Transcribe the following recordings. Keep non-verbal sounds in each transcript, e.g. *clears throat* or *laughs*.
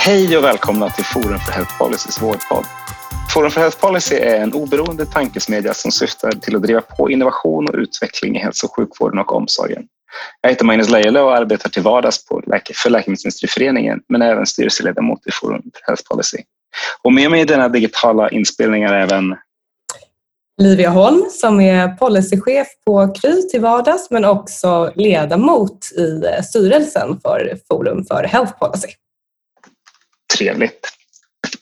Hej och välkomna till Forum för Health Policys vårdpodd. Forum för Health Policy är en oberoende tankesmedja som syftar till att driva på innovation och utveckling i hälso och sjukvården och omsorgen. Jag heter Magnus Leijele och arbetar till vardags på för Läkemedelsindustriföreningen men är även styrelseledamot i Forum för Health Policy. Och med mig i denna digitala inspelning är även Livia Holm som är policychef på Kry till vardags men också ledamot i styrelsen för Forum för Health Policy. Trevligt.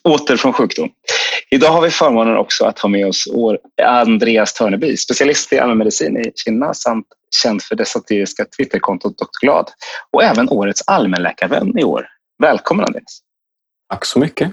Åter från sjukdom. Idag har vi förmånen också att ha med oss Andreas Törneby, specialist i allmänmedicin i Kina samt känd för det satiriska Twitterkontot Dr. Glad och även årets allmänläkarvän i år. Välkommen Andreas! Tack så mycket!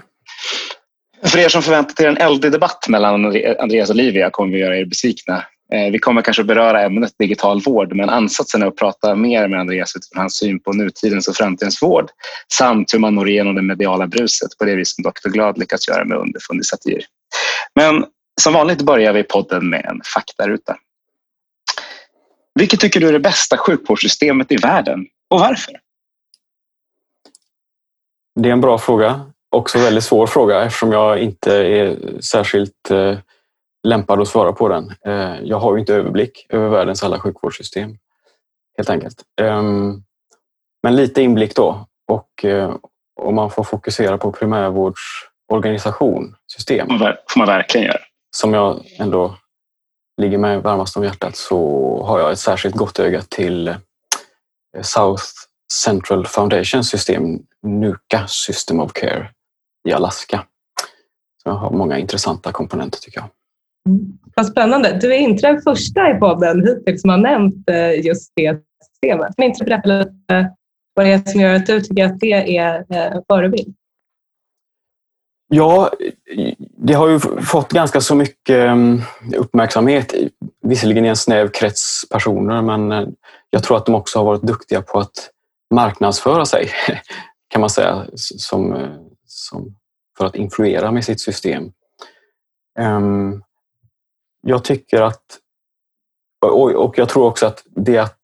För er som förväntat er en eldig debatt mellan Andreas och Livia kommer vi göra er besvikna. Eh, vi kommer kanske beröra ämnet digital vård men ansatsen är att prata mer med Andreas utifrån hans syn på nutidens och framtidens vård samt hur man når igenom det mediala bruset på det vis som Dr. Glad lyckats göra med underfundig satir. Men som vanligt börjar vi podden med en faktaruta. Vilket tycker du är det bästa sjukvårdssystemet i världen och varför? Det är en bra fråga. Också väldigt svår fråga eftersom jag inte är särskilt eh, lämpad att svara på den. Eh, jag har ju inte överblick över världens alla sjukvårdssystem. Helt enkelt. Ehm, men lite inblick då. Och eh, om man får fokusera på primärvårdsorganisation, system. får man verkligen göra. Som jag ändå ligger mig varmast om hjärtat så har jag ett särskilt gott öga till eh, South Central Foundation system, NUCA System of Care i Alaska. Så jag har många intressanta komponenter tycker jag. Vad spännande. Du är inte den första i podden hittills som har nämnt eh, just det systemet. Kan inte berätta lite vad det är som gör att du tycker att det är en förebild? Ja, det har ju fått ganska så mycket mm, uppmärksamhet, visserligen i en snäv krets personer, men eh, jag tror att de också har varit duktiga på att marknadsföra sig, *laughs* kan man säga, som, som för att influera med sitt system. Ehm, jag tycker att, och jag tror också att det att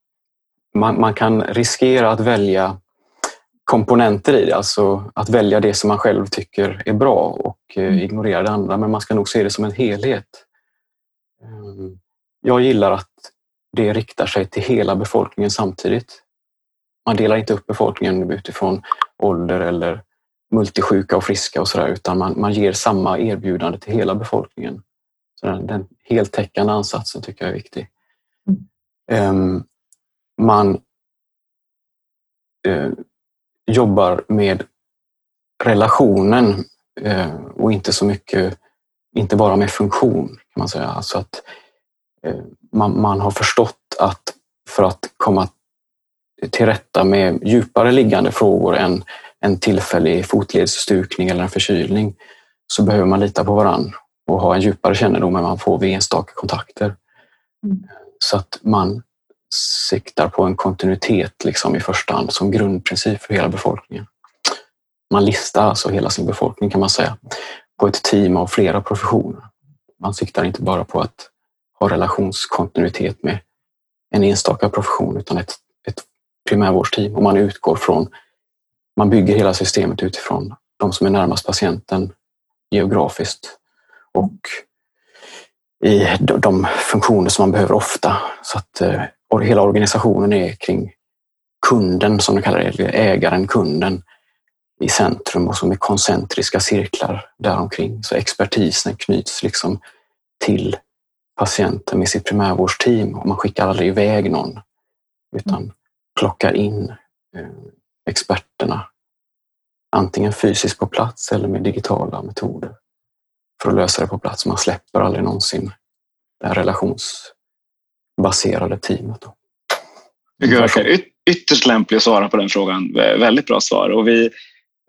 man, man kan riskera att välja komponenter i det, alltså att välja det som man själv tycker är bra och eh, mm. ignorera det andra, men man ska nog se det som en helhet. Ehm, jag gillar att det riktar sig till hela befolkningen samtidigt. Man delar inte upp befolkningen utifrån ålder eller multisjuka och friska och sådär, utan man, man ger samma erbjudande till hela befolkningen. Så den, den heltäckande ansatsen tycker jag är viktig. Mm. Man uh, jobbar med relationen uh, och inte så mycket, inte bara med funktion kan man säga. Alltså att uh, man, man har förstått att för att komma till rätta med djupare liggande frågor än en tillfällig fotledsstukning eller en förkylning så behöver man lita på varann och ha en djupare kännedom än man får vid enstaka kontakter. Mm. Så att man siktar på en kontinuitet liksom i första hand som grundprincip för hela befolkningen. Man listar alltså hela sin befolkning kan man säga på ett team av flera professioner. Man siktar inte bara på att ha relationskontinuitet med en enstaka profession utan ett, ett primärvårdsteam och man utgår från, man bygger hela systemet utifrån de som är närmast patienten geografiskt och i de funktioner som man behöver ofta. Så att eh, och hela organisationen är kring kunden, som de kallar det, ägaren, kunden i centrum och som är koncentriska cirklar däromkring. Så expertisen knyts liksom till patienten med sitt primärvårdsteam och man skickar aldrig iväg någon utan plockar in eh, experterna antingen fysiskt på plats eller med digitala metoder för att lösa det på plats. Man släpper aldrig någonsin det här relationsbaserade teamet. Då. Jag verkar ytterst lämplig att svara på den frågan. Väldigt bra svar. Och vi,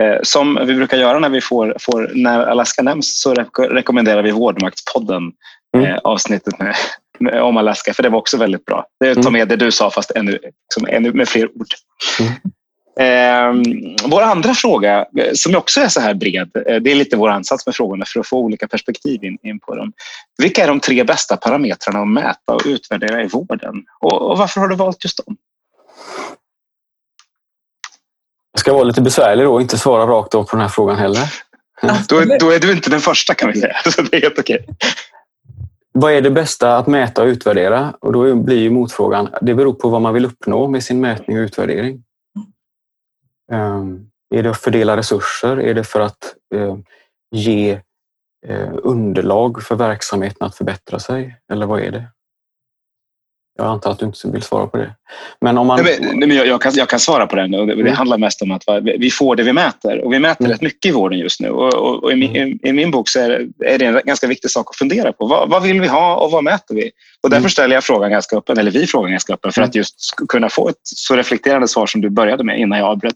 Eh, som vi brukar göra när vi får, får när Alaska nämns så rekommenderar vi Vårdmaktspodden mm. eh, avsnittet med, med, om Alaska för det var också väldigt bra. Det tar mm. med det du sa fast ännu, liksom, ännu med fler ord. Mm. Eh, vår andra fråga, eh, som också är så här bred, eh, det är lite vår ansats med frågorna för att få olika perspektiv in, in på dem. Vilka är de tre bästa parametrarna att mäta och utvärdera i vården? Och, och varför har du valt just dem? Jag ska vara lite besvärlig då och inte svara rakt upp på den här frågan heller. Då, är, då är du inte den första kan vi säga, *laughs* så det är helt okej. Vad är det bästa att mäta och utvärdera? Och då blir ju motfrågan, det beror på vad man vill uppnå med sin mätning och utvärdering. Ehm, är det att fördela resurser? Är det för att eh, ge eh, underlag för verksamheten att förbättra sig? Eller vad är det? Jag antar att du inte vill svara på det. Men om man... Nej, men, nej, jag, kan, jag kan svara på den. Det, mm. handlar mest om att vi får det vi mäter. Och vi mäter mm. rätt mycket i vården just nu. Och, och, och i, min, mm. i, min bok så är det, är det, en ganska viktig sak att fundera på. Vad, vad, vill vi ha och vad mäter vi? Och därför mm. ställer jag frågan ganska öppen, eller vi frågan ganska öppen, för mm. att just kunna få ett så reflekterande svar som du började med innan jag avbröt.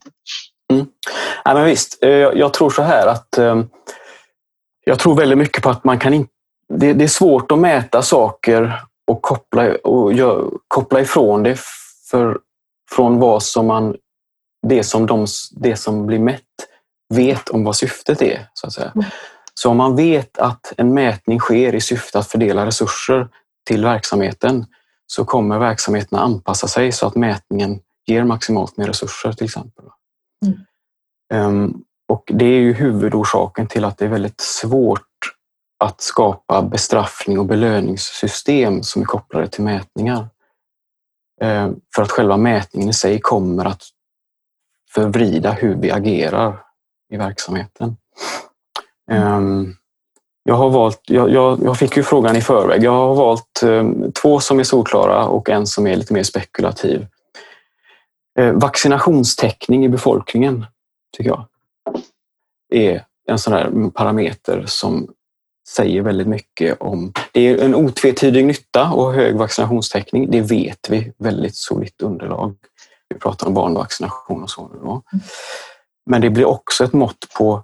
Mm. Ja, men visst, eh, jag tror så här att ehm, jag tror väldigt mycket på att man kan inte det, det är svårt att mäta saker och koppla, och gör, koppla ifrån det för, från vad som man, det som, de, det som blir mätt vet om vad syftet är. Så att säga. Mm. Så om man vet att en mätning sker i syfte att fördela resurser till verksamheten så kommer verksamheten att anpassa sig så att mätningen ger maximalt med resurser till exempel. Mm. Um, och Det är ju huvudorsaken till att det är väldigt svårt att skapa bestraffning och belöningssystem som är kopplade till mätningar. Eh, för att själva mätningen i sig kommer att förvrida hur vi agerar i verksamheten. Ehm, jag, har valt, jag, jag, jag fick ju frågan i förväg. Jag har valt ehm, två som är solklara och en som är lite mer spekulativ. Eh, vaccinationstäckning i befolkningen, tycker jag, är en sån där parameter som säger väldigt mycket om... Det är en otvetydig nytta och hög vaccinationstäckning. Det vet vi. Väldigt solitt underlag. Vi pratar om barnvaccination och så. Då. Men det blir också ett mått på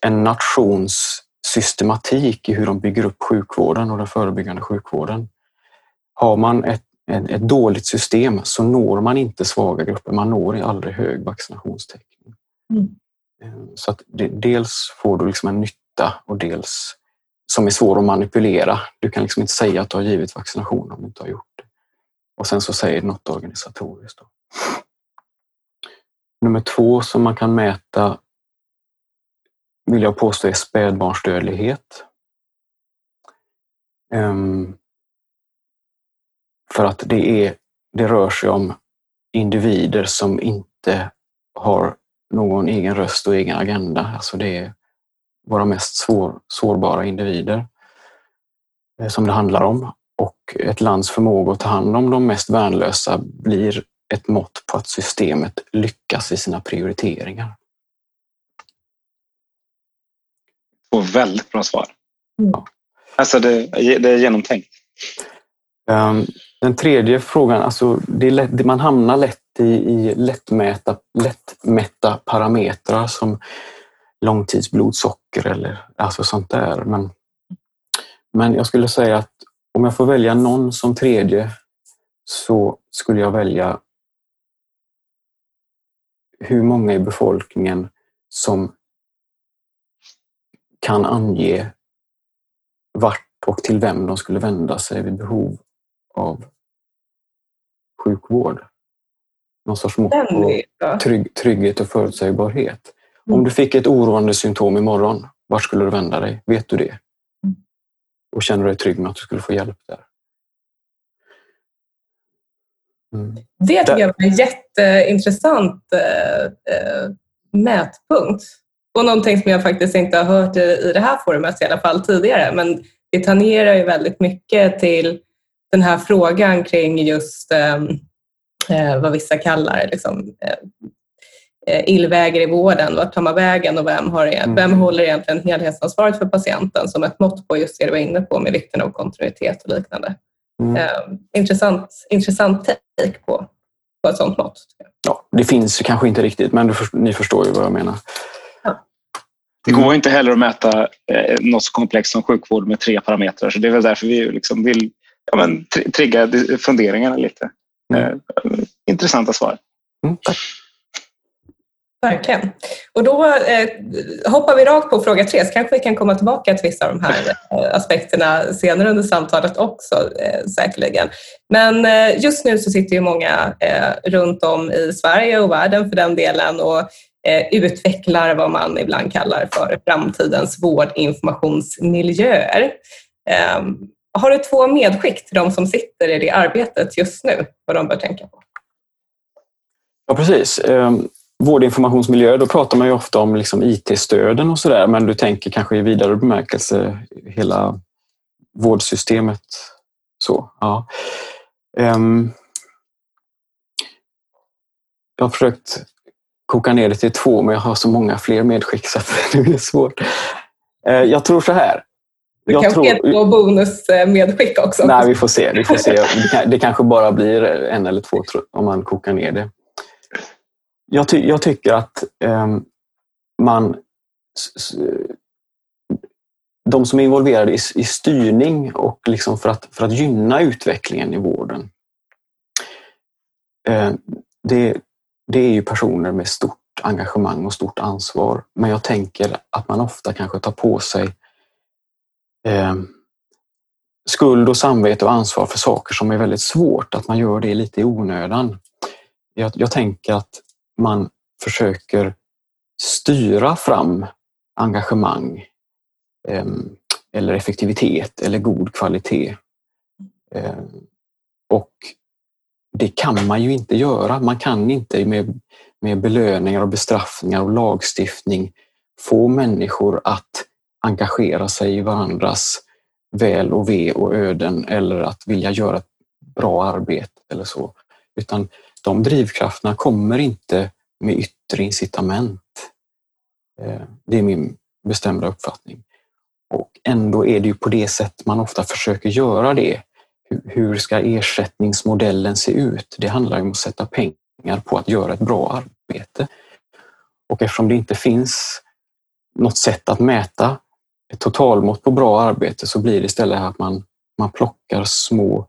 en nations systematik i hur de bygger upp sjukvården och den förebyggande sjukvården. Har man ett, ett, ett dåligt system så når man inte svaga grupper. Man når aldrig hög vaccinationstäckning. Mm. Så att det, dels får du liksom en nytta smitta och dels som är svår att manipulera. Du kan liksom inte säga att du har givit vaccination om du inte har gjort det. Och sen så säger något organisatoriskt. Då. Nummer två som man kan mäta vill jag påstå är spädbarnsdödlighet. Um, för att det, är, det rör sig om individer som inte har någon egen röst och egen agenda. Alltså det är våra mest svår, sårbara individer som det handlar om. Och ett lands förmåga att ta hand om de mest värnlösa blir ett mått på att systemet lyckas i sina prioriteringar. Två väldigt bra svar. Ja. Alltså det, det är genomtänkt. Um, den tredje frågan, alltså det lätt, man hamnar lätt i, i lättmäta, lättmätta parametrar som långtidsblodsocker eller alltså sånt där. Men, men jag skulle säga att om jag får välja någon som tredje så skulle jag välja hur många i befolkningen som kan ange vart och till vem de skulle vända sig vid behov av sjukvård. Någon sorts mått på trygg, trygghet och förutsägbarhet. Om du fick ett oroande symptom imorgon, vart skulle du vända dig? Vet du det? Mm. Och känner du dig trygg med att du skulle få hjälp där? Mm. Det tycker jag var en jätteintressant äh, äh, mätpunkt. Och någonting som jag faktiskt inte har hört i, i det här forumet i alla fall tidigare. Men det tangerar ju väldigt mycket till den här frågan kring just äh, vad vissa kallar liksom, Eh, illväger i vården, vart tar man vägen och vem, har, mm. vem håller egentligen helhetsansvaret för patienten som ett mått på just det du var inne på med vikten av kontinuitet och liknande. Mm. Eh, intressant, intressant take på, på ett sådant mått. Ja, det finns kanske inte riktigt, men ni förstår ju vad jag menar. Det går inte heller att mäta eh, något så komplext som sjukvård med tre parametrar. Så det är väl därför vi liksom vill ja, men, trigga funderingarna lite. Mm. Eh, intressanta svar. Mm, tack. Verkligen. Och då eh, hoppar vi rakt på fråga tre, så kanske vi kan komma tillbaka till vissa av de här eh, aspekterna senare under samtalet också eh, säkerligen. Men eh, just nu så sitter ju många eh, runt om i Sverige och världen för den delen och eh, utvecklar vad man ibland kallar för framtidens vårdinformationsmiljöer. Ehm, har du två medskick till de som sitter i det arbetet just nu, vad de bör tänka på? Ja, precis. Ehm, Ehm, vårdinformationsmiljö, då pratar man ju ofta om liksom IT-stöden och sådär, men du tänker kanske i vidare bemärkelse hela vårdsystemet. Så, ja. Um, jag har försökt koka ner det till två, men jag har så många fler medskick så *laughs* det blir svårt. Uh, jag tror så här. Jag kanske tror... två bonusmedskick också? Nej, vi får se. Vi får se. Det kanske bara blir en eller två om man kokar ner det. Jag, ty jag tycker att eh, man de som är involverade i, i styrning och liksom för, att, för att gynna utvecklingen i vården. Eh, det, det är ju personer med stort engagemang och stort ansvar. Men jag tänker att man ofta kanske tar på sig eh, skuld och samvete och ansvar för saker som är väldigt svårt, att man gör det lite i onödan. Jag, jag tänker att man försöker styra fram engagemang ehm, eller effektivitet eller god kvalitet. Ehm, och det kan man ju inte göra. Man kan inte med, med belöningar och bestraffningar och lagstiftning få människor att engagera sig i varandras väl och ve och öden eller att vilja göra ett bra arbete eller så. Utan de drivkrafterna kommer inte med yttre incitament. Eh, det är min bestämda uppfattning. Och ändå är det ju på det sätt man ofta försöker göra det. Hur ska ersättningsmodellen se ut? Det handlar om att sätta pengar på att göra ett bra arbete. Och eftersom det inte finns något sätt att mäta ett totalmått på bra arbete så blir det istället att man, man plockar små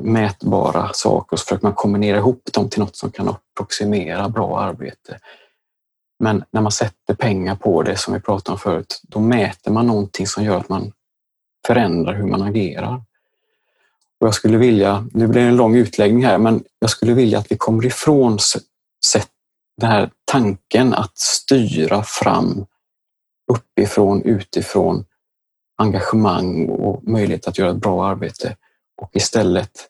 mätbara saker och så försöker man kombinera ihop dem till något som kan approximera bra arbete. Men när man sätter pengar på det, som vi pratade om förut, då mäter man någonting som gör att man förändrar hur man agerar. Och jag skulle vilja, nu blir det en lång utläggning här, men jag skulle vilja att vi kommer ifrån den här tanken att styra fram uppifrån, utifrån engagemang och möjlighet att göra ett bra arbete och istället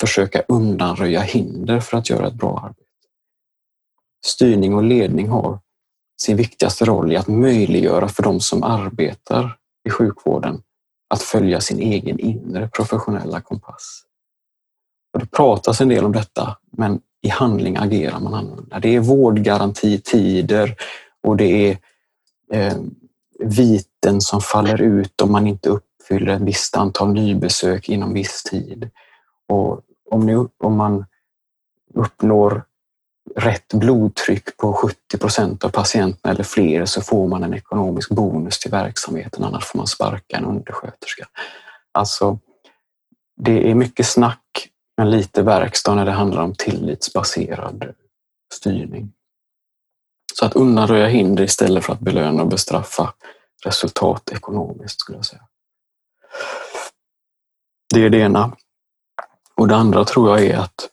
försöka undanröja hinder för att göra ett bra arbete. Styrning och ledning har sin viktigaste roll i att möjliggöra för de som arbetar i sjukvården att följa sin egen inre professionella kompass. Och det pratas en del om detta, men i handling agerar man annorlunda. Det är vårdgarantitider och det är eh, viten som faller ut om man inte upp, uppfyller ett visst antal nybesök inom viss tid. Och om, ni, om man uppnår rätt blodtryck på 70 procent av patienterna eller fler så får man en ekonomisk bonus till verksamheten, annars får man sparka en undersköterska. Alltså, det är mycket snack men lite verkstad när det handlar om tillitsbaserad styrning. Så att undanröja hinder istället för att belöna och bestraffa resultat ekonomiskt skulle jag säga. Det är det ena. Och det andra tror jag är att,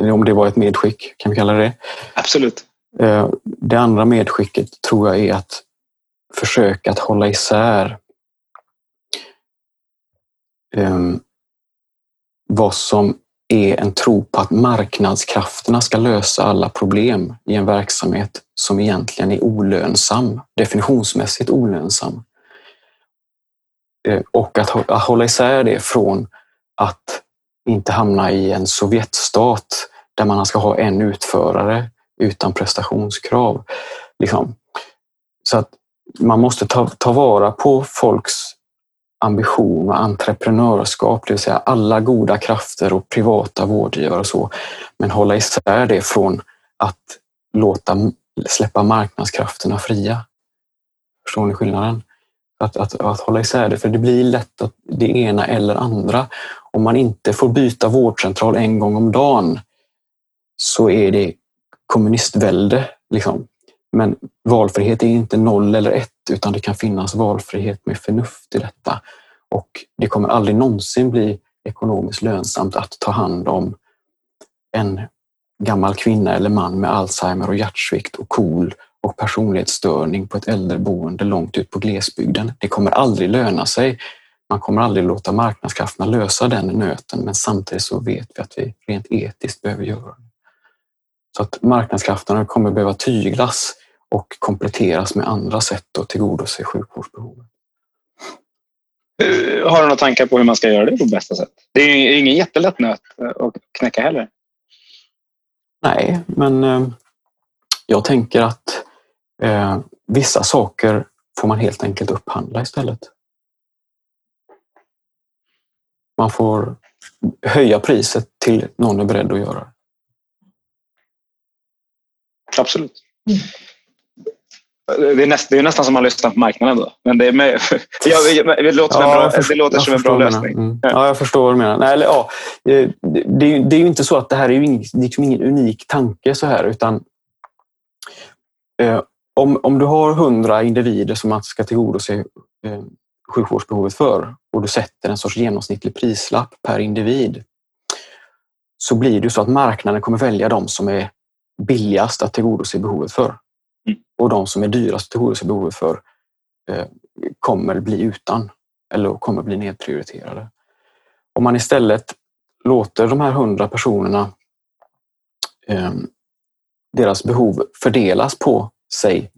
om det var ett medskick, kan vi kalla det Absolut. Eh, det andra medskicket tror jag är att försöka att hålla isär um, vad som är en tro på att marknadskrafterna ska lösa alla problem i en verksamhet som egentligen är olönsam, definitionsmässigt olönsam. Eh, och att, hålla isär det från att inte hamna i en Sovjetstat där man ska ha en utförare utan prestationskrav. Liksom. Så att man måste ta, ta vara på folks ambition och entreprenörskap, det vill säga alla goda krafter och privata vårdgivare och så. Men hålla isär det från att låta släppa marknadskrafterna fria. Förstår ni skillnaden? Att, att, att hålla isär det, för det blir lätt att det ena eller andra. Om man inte får byta vårdcentral en gång om dagen så är det kommunistvälde. Liksom. Men valfrihet är inte noll eller ett, utan det kan finnas valfrihet med förnuft i detta. Och det kommer aldrig någonsin bli ekonomiskt lönsamt att ta hand om en gammal kvinna eller man med Alzheimer och hjärtsvikt och KOL och personlighetsstörning på ett äldreboende långt ut på glesbygden. Det kommer aldrig löna sig. Man kommer aldrig låta marknadskrafterna lösa den nöten, men samtidigt så vet vi att vi rent etiskt behöver göra det. Så att marknadskrafterna kommer behöva tyglas och kompletteras med andra sätt att tillgodose sjukvårdsbehovet. Eh, har du några tankar på hur man ska göra det på bästa sätt? Det är ingen jättelätt nöt att knäcka heller. Nej, men eh, jag tänker att eh, vissa saker får man helt enkelt upphandla istället. Man får höja priset till någon är beredd att göra. Absolut. Mm. Det är, näst, det är nästan som att man lyssnar på marknaden. Då. Men det, är med, *laughs* jag, det låter, ja, bra, förstår, det låter som en bra lösning. Mm. Ja, jag förstår vad du menar. Nej, eller, ja, det, det, är ju inte så att det här är ing, liksom ingen unik tanke så här, utan eh, om, om du har hundra individer som man ska tillgodose eh, sjukvårdsbehovet för och du sätter en sorts genomsnittlig prislapp per individ så blir det så att marknaden kommer välja de som är billigast att tillgodose behovet för. Mm. Och de som är dyrast att tillgodose behovet för eh, kommer bli utan eller kommer bli nedprioriterade. Om man istället låter de här hundra personerna eh, deras behov fördelas på, säg,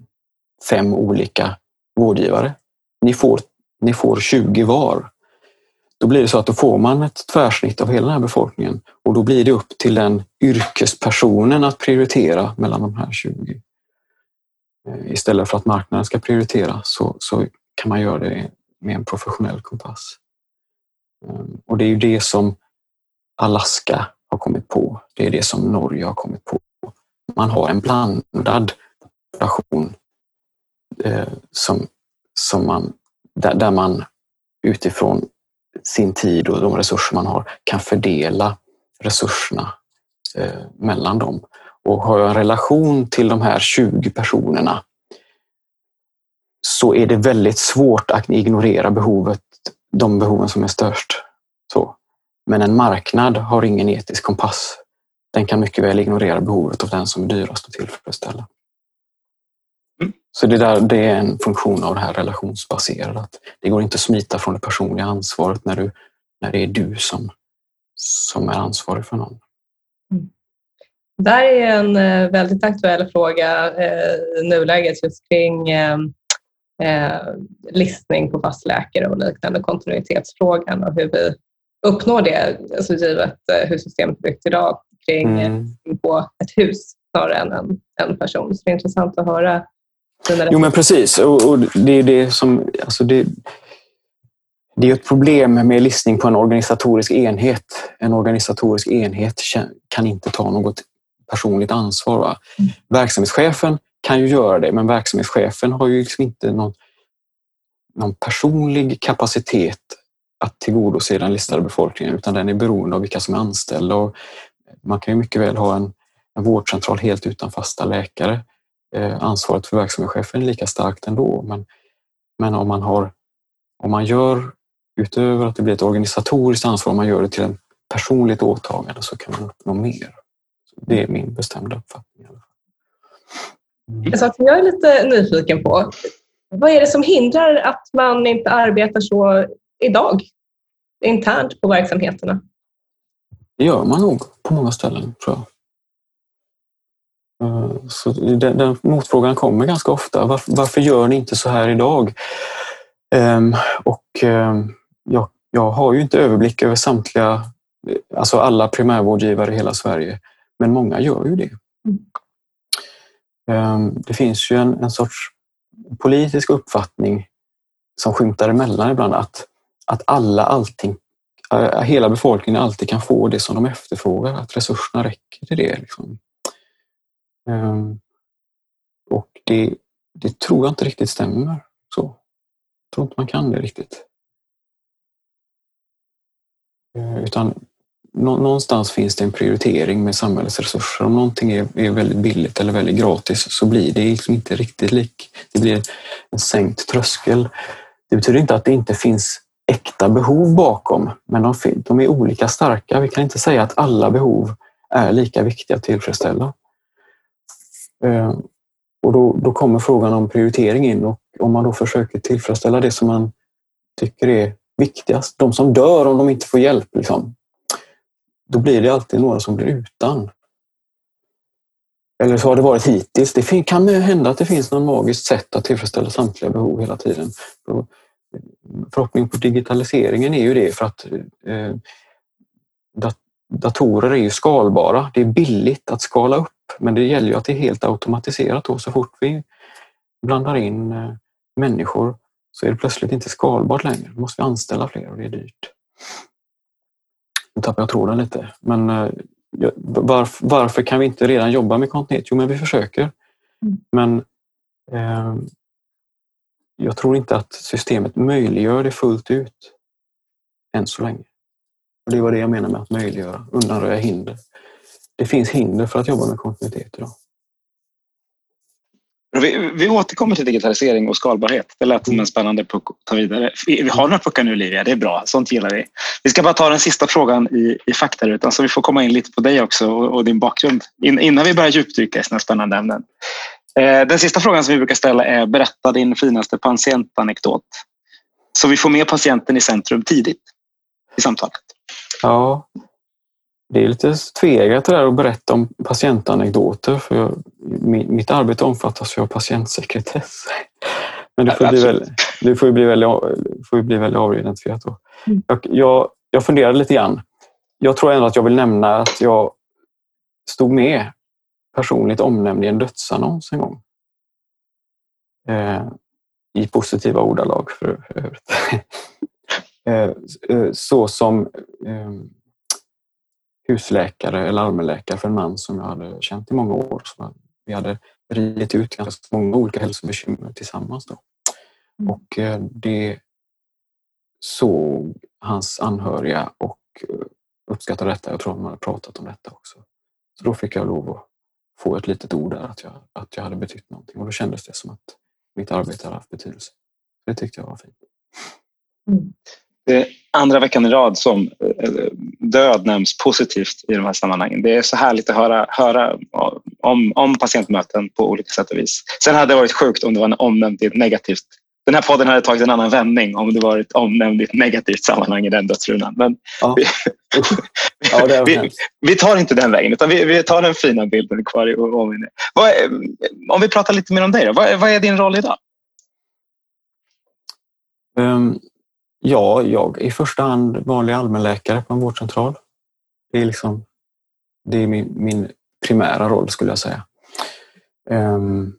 fem olika vårdgivare. Ni får, ni får 20 var. Då blir det så att då får man ett tvärsnitt av hela den här befolkningen och då blir det upp till den yrkespersonen att prioritera mellan de här 20. Eh, istället för att marknaden ska prioritera så, så kan man göra det med en professionell kompass. Ehm, och det är ju det som Alaska har kommit på. Det är det som Norge har kommit på. Man har en blandad population eh, som, som man, där, där man utifrån sin tid och de resurser man har kan fördela resurserna eh, mellan dem. Och har jag en relation till de här 20 personerna så är det väldigt svårt att ignorera behovet, de behoven som är störst. Så. Men en marknad har ingen etisk kompass. Den kan mycket väl ignorera behovet av den som är dyrast att tillfredsställa. Så det, där, det är en funktion av det här relationsbaserade. Att det går inte att smita från det personliga ansvaret när, du, när det är du som, som är ansvarig för någon. Mm. Där är en eh, väldigt aktuell fråga eh, i nuläget just kring eh, eh, listning på fastläkare och liknande, kontinuitetsfrågan och hur vi uppnår det, alltså givet eh, hur systemet är byggt idag kring mm. på ett hus snarare än en, en person. Så det är intressant att höra Jo men precis, och, och det är det som... Alltså det, det är ett problem med listning på en organisatorisk enhet. En organisatorisk enhet kan inte ta något personligt ansvar. Va? Mm. Verksamhetschefen kan ju göra det, men verksamhetschefen har ju liksom inte någon, någon personlig kapacitet att tillgodose den listade befolkningen, utan den är beroende av vilka som är anställda. Och man kan ju mycket väl ha en, en vårdcentral helt utan fasta läkare. Eh, ansvaret för verksamhetschefen lika starkt ändå, men, men om man har om man gör utöver att det blir ett organisatoriskt ansvar, om man gör det till ett personligt åtagande så kan man uppnå mer. Det är min bestämda uppfattning. Mm. Så jag är lite nyfiken på, vad är det som hindrar att man inte arbetar så idag, internt på verksamheterna? Det gör man nog på många ställen, tror jag. Eh, så den, den motfrågan kommer ganska ofta. Varför, varför, gör ni inte så här idag? Um, och um, jag, jag, har ju inte överblick över samtliga, alltså alla primärvårdgivare i hela Sverige. Men många gör ju det. Mm. Det finns ju en, en sorts politisk uppfattning som skymtar emellan ibland att att alla allting, eh, hela befolkningen alltid kan få det som de efterfrågar, att resurserna räcker till det. Liksom. Ehm, och det, det tror jag inte riktigt stämmer. Så. Jag tror inte man kan det riktigt. Eh, utan någonstans finns det en prioritering med samhällets resurser. Om någonting är, är väldigt billigt eller väldigt gratis så blir det liksom inte riktigt lik. Det blir en sänkt tröskel. Det betyder inte att det inte finns äkta behov bakom, men de, de är olika starka. Vi kan inte säga att alla behov är lika viktiga att tillfredsställa. Eh, och då, då kommer frågan om prioritering in och om man då försöker tillfredsställa det som man tycker är viktigast, de som dör om de inte får hjälp, liksom, då blir det alltid några som blir utan. Eller så har det varit hittills. Det kan hända att det finns något magiskt sätt att tillfredsställa samtliga behov hela tiden. Förhoppningen på digitaliseringen är ju det för att eh, datorer är ju skalbara. Det är billigt att skala upp men det gäller ju att det är helt automatiserat då. Så fort vi blandar in eh, människor så är det plötsligt inte skalbart längre. Då måste vi anställa fler och det är dyrt. Nu tappar jag tråden lite. Men eh, varför, varför, kan vi inte redan jobba med kontinuitet? Jo, men vi försöker. Mm. Men eh, jag tror inte att systemet möjliggör det fullt ut än så länge. Och det var det jag menar med att möjliggöra, undanröja hinder. Det finns hinder för att jobba med kontinuitet idag. Vi, vi återkommer till digitalisering och skalbarhet. Det lät som en spännande puck att ta vidare. Vi har några puckar nu Olivia, det är bra. Sånt gillar vi. Vi ska bara ta den sista frågan i, i faktarutan så vi får komma in lite på dig också och, och din bakgrund in, innan vi börjar djupdyka i sådana spännande ämnen. Eh, den sista frågan som vi brukar ställa är berätta din finaste patientanekdot. Så vi får med patienten i centrum tidigt i samtalet. Ja, det är lite tveeggat det där att berätta om patientanekdoter för jag, mitt arbete omfattas ju av patientsekretess. Men det får, bli, väldigt, det får ju bli väldigt, får bli väldigt avidentifierat. Då. Mm. Jag, jag, jag funderade lite grann. Jag tror ändå att jag vill nämna att jag stod med personligt omnämnd i en dödsannons en gång. Eh, I positiva ordalag för övrigt. *laughs* eh, eh så som eh, husläkare eller allmänläkare för en man som jag hade känt i många år. Så vi hade ridit ut ganska många olika hälsobekymmer tillsammans. Då. Mm. Och det såg hans anhöriga och uppskattade detta. Jag tror de hade pratat om detta också. Så då fick jag lov att få ett litet ord där att jag, att jag hade betytt någonting och då kändes det som att mitt arbete hade haft betydelse. Det tyckte jag var fint. Mm. Det är andra veckan i rad som eh, död nämns positivt i de här sammanhangen. Det är så härligt att höra, höra om, om patientmöten på olika sätt och vis. Sen hade det varit sjukt om det var omnämnt i ett negativt den här podden hade tagit en annan vändning om det varit omnämnd i ett negativt sammanhang i den dödsrunan. Men ja. vi, *laughs* ja, vi, vi, tar inte den vägen utan vi, vi tar den fina bilden kvar i omminne. Om vi pratar lite mer om dig då. Vad, vad är din roll idag? Um, Ja, jag är i första hand vanlig allmänläkare på en vårdcentral. Det är, liksom, det är min, min primära roll skulle jag säga. Um,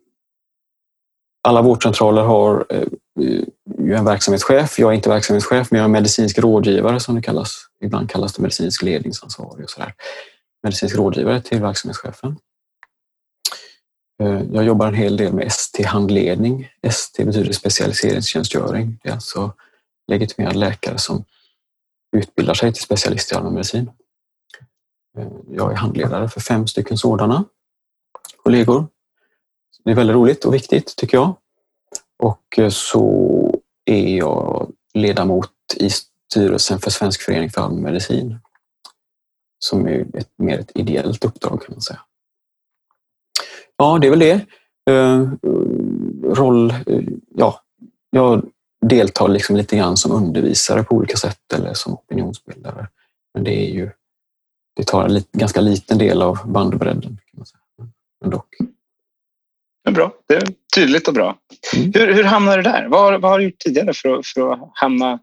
alla vårdcentraler har uh, en verksamhetschef. Jag är inte verksamhetschef, men jag är medicinsk rådgivare som det kallas. Ibland kallas det medicinsk ledningsansvarig och sådär. Medicinsk rådgivare till verksamhetschefen. Uh, jag jobbar en hel del med ST-handledning. ST betyder specialiseringstjänstgöring. Det är alltså legitimerad läkare som utbildar sig till specialist i allmänmedicin. Eh, jag är handledare för fem stycken sådana kollegor. Det är väldigt roligt och viktigt tycker jag. Och eh, så är jag ledamot i styrelsen för Svensk förening för allmänmedicin som är ett, mer ett ideellt uppdrag kan man säga. Ja, det är väl det. Eh, roll, ja, jag deltar liksom lite grann som undervisare på olika sätt eller som opinionsbildare. Men det är ju det tar en lit, ganska liten del av bandbredden. Kan man säga. Men dock. Men bra, det är tydligt och bra. Mm. Hur, hur hamnade du där? Vad, vad har du gjort tidigare för att, för att hamna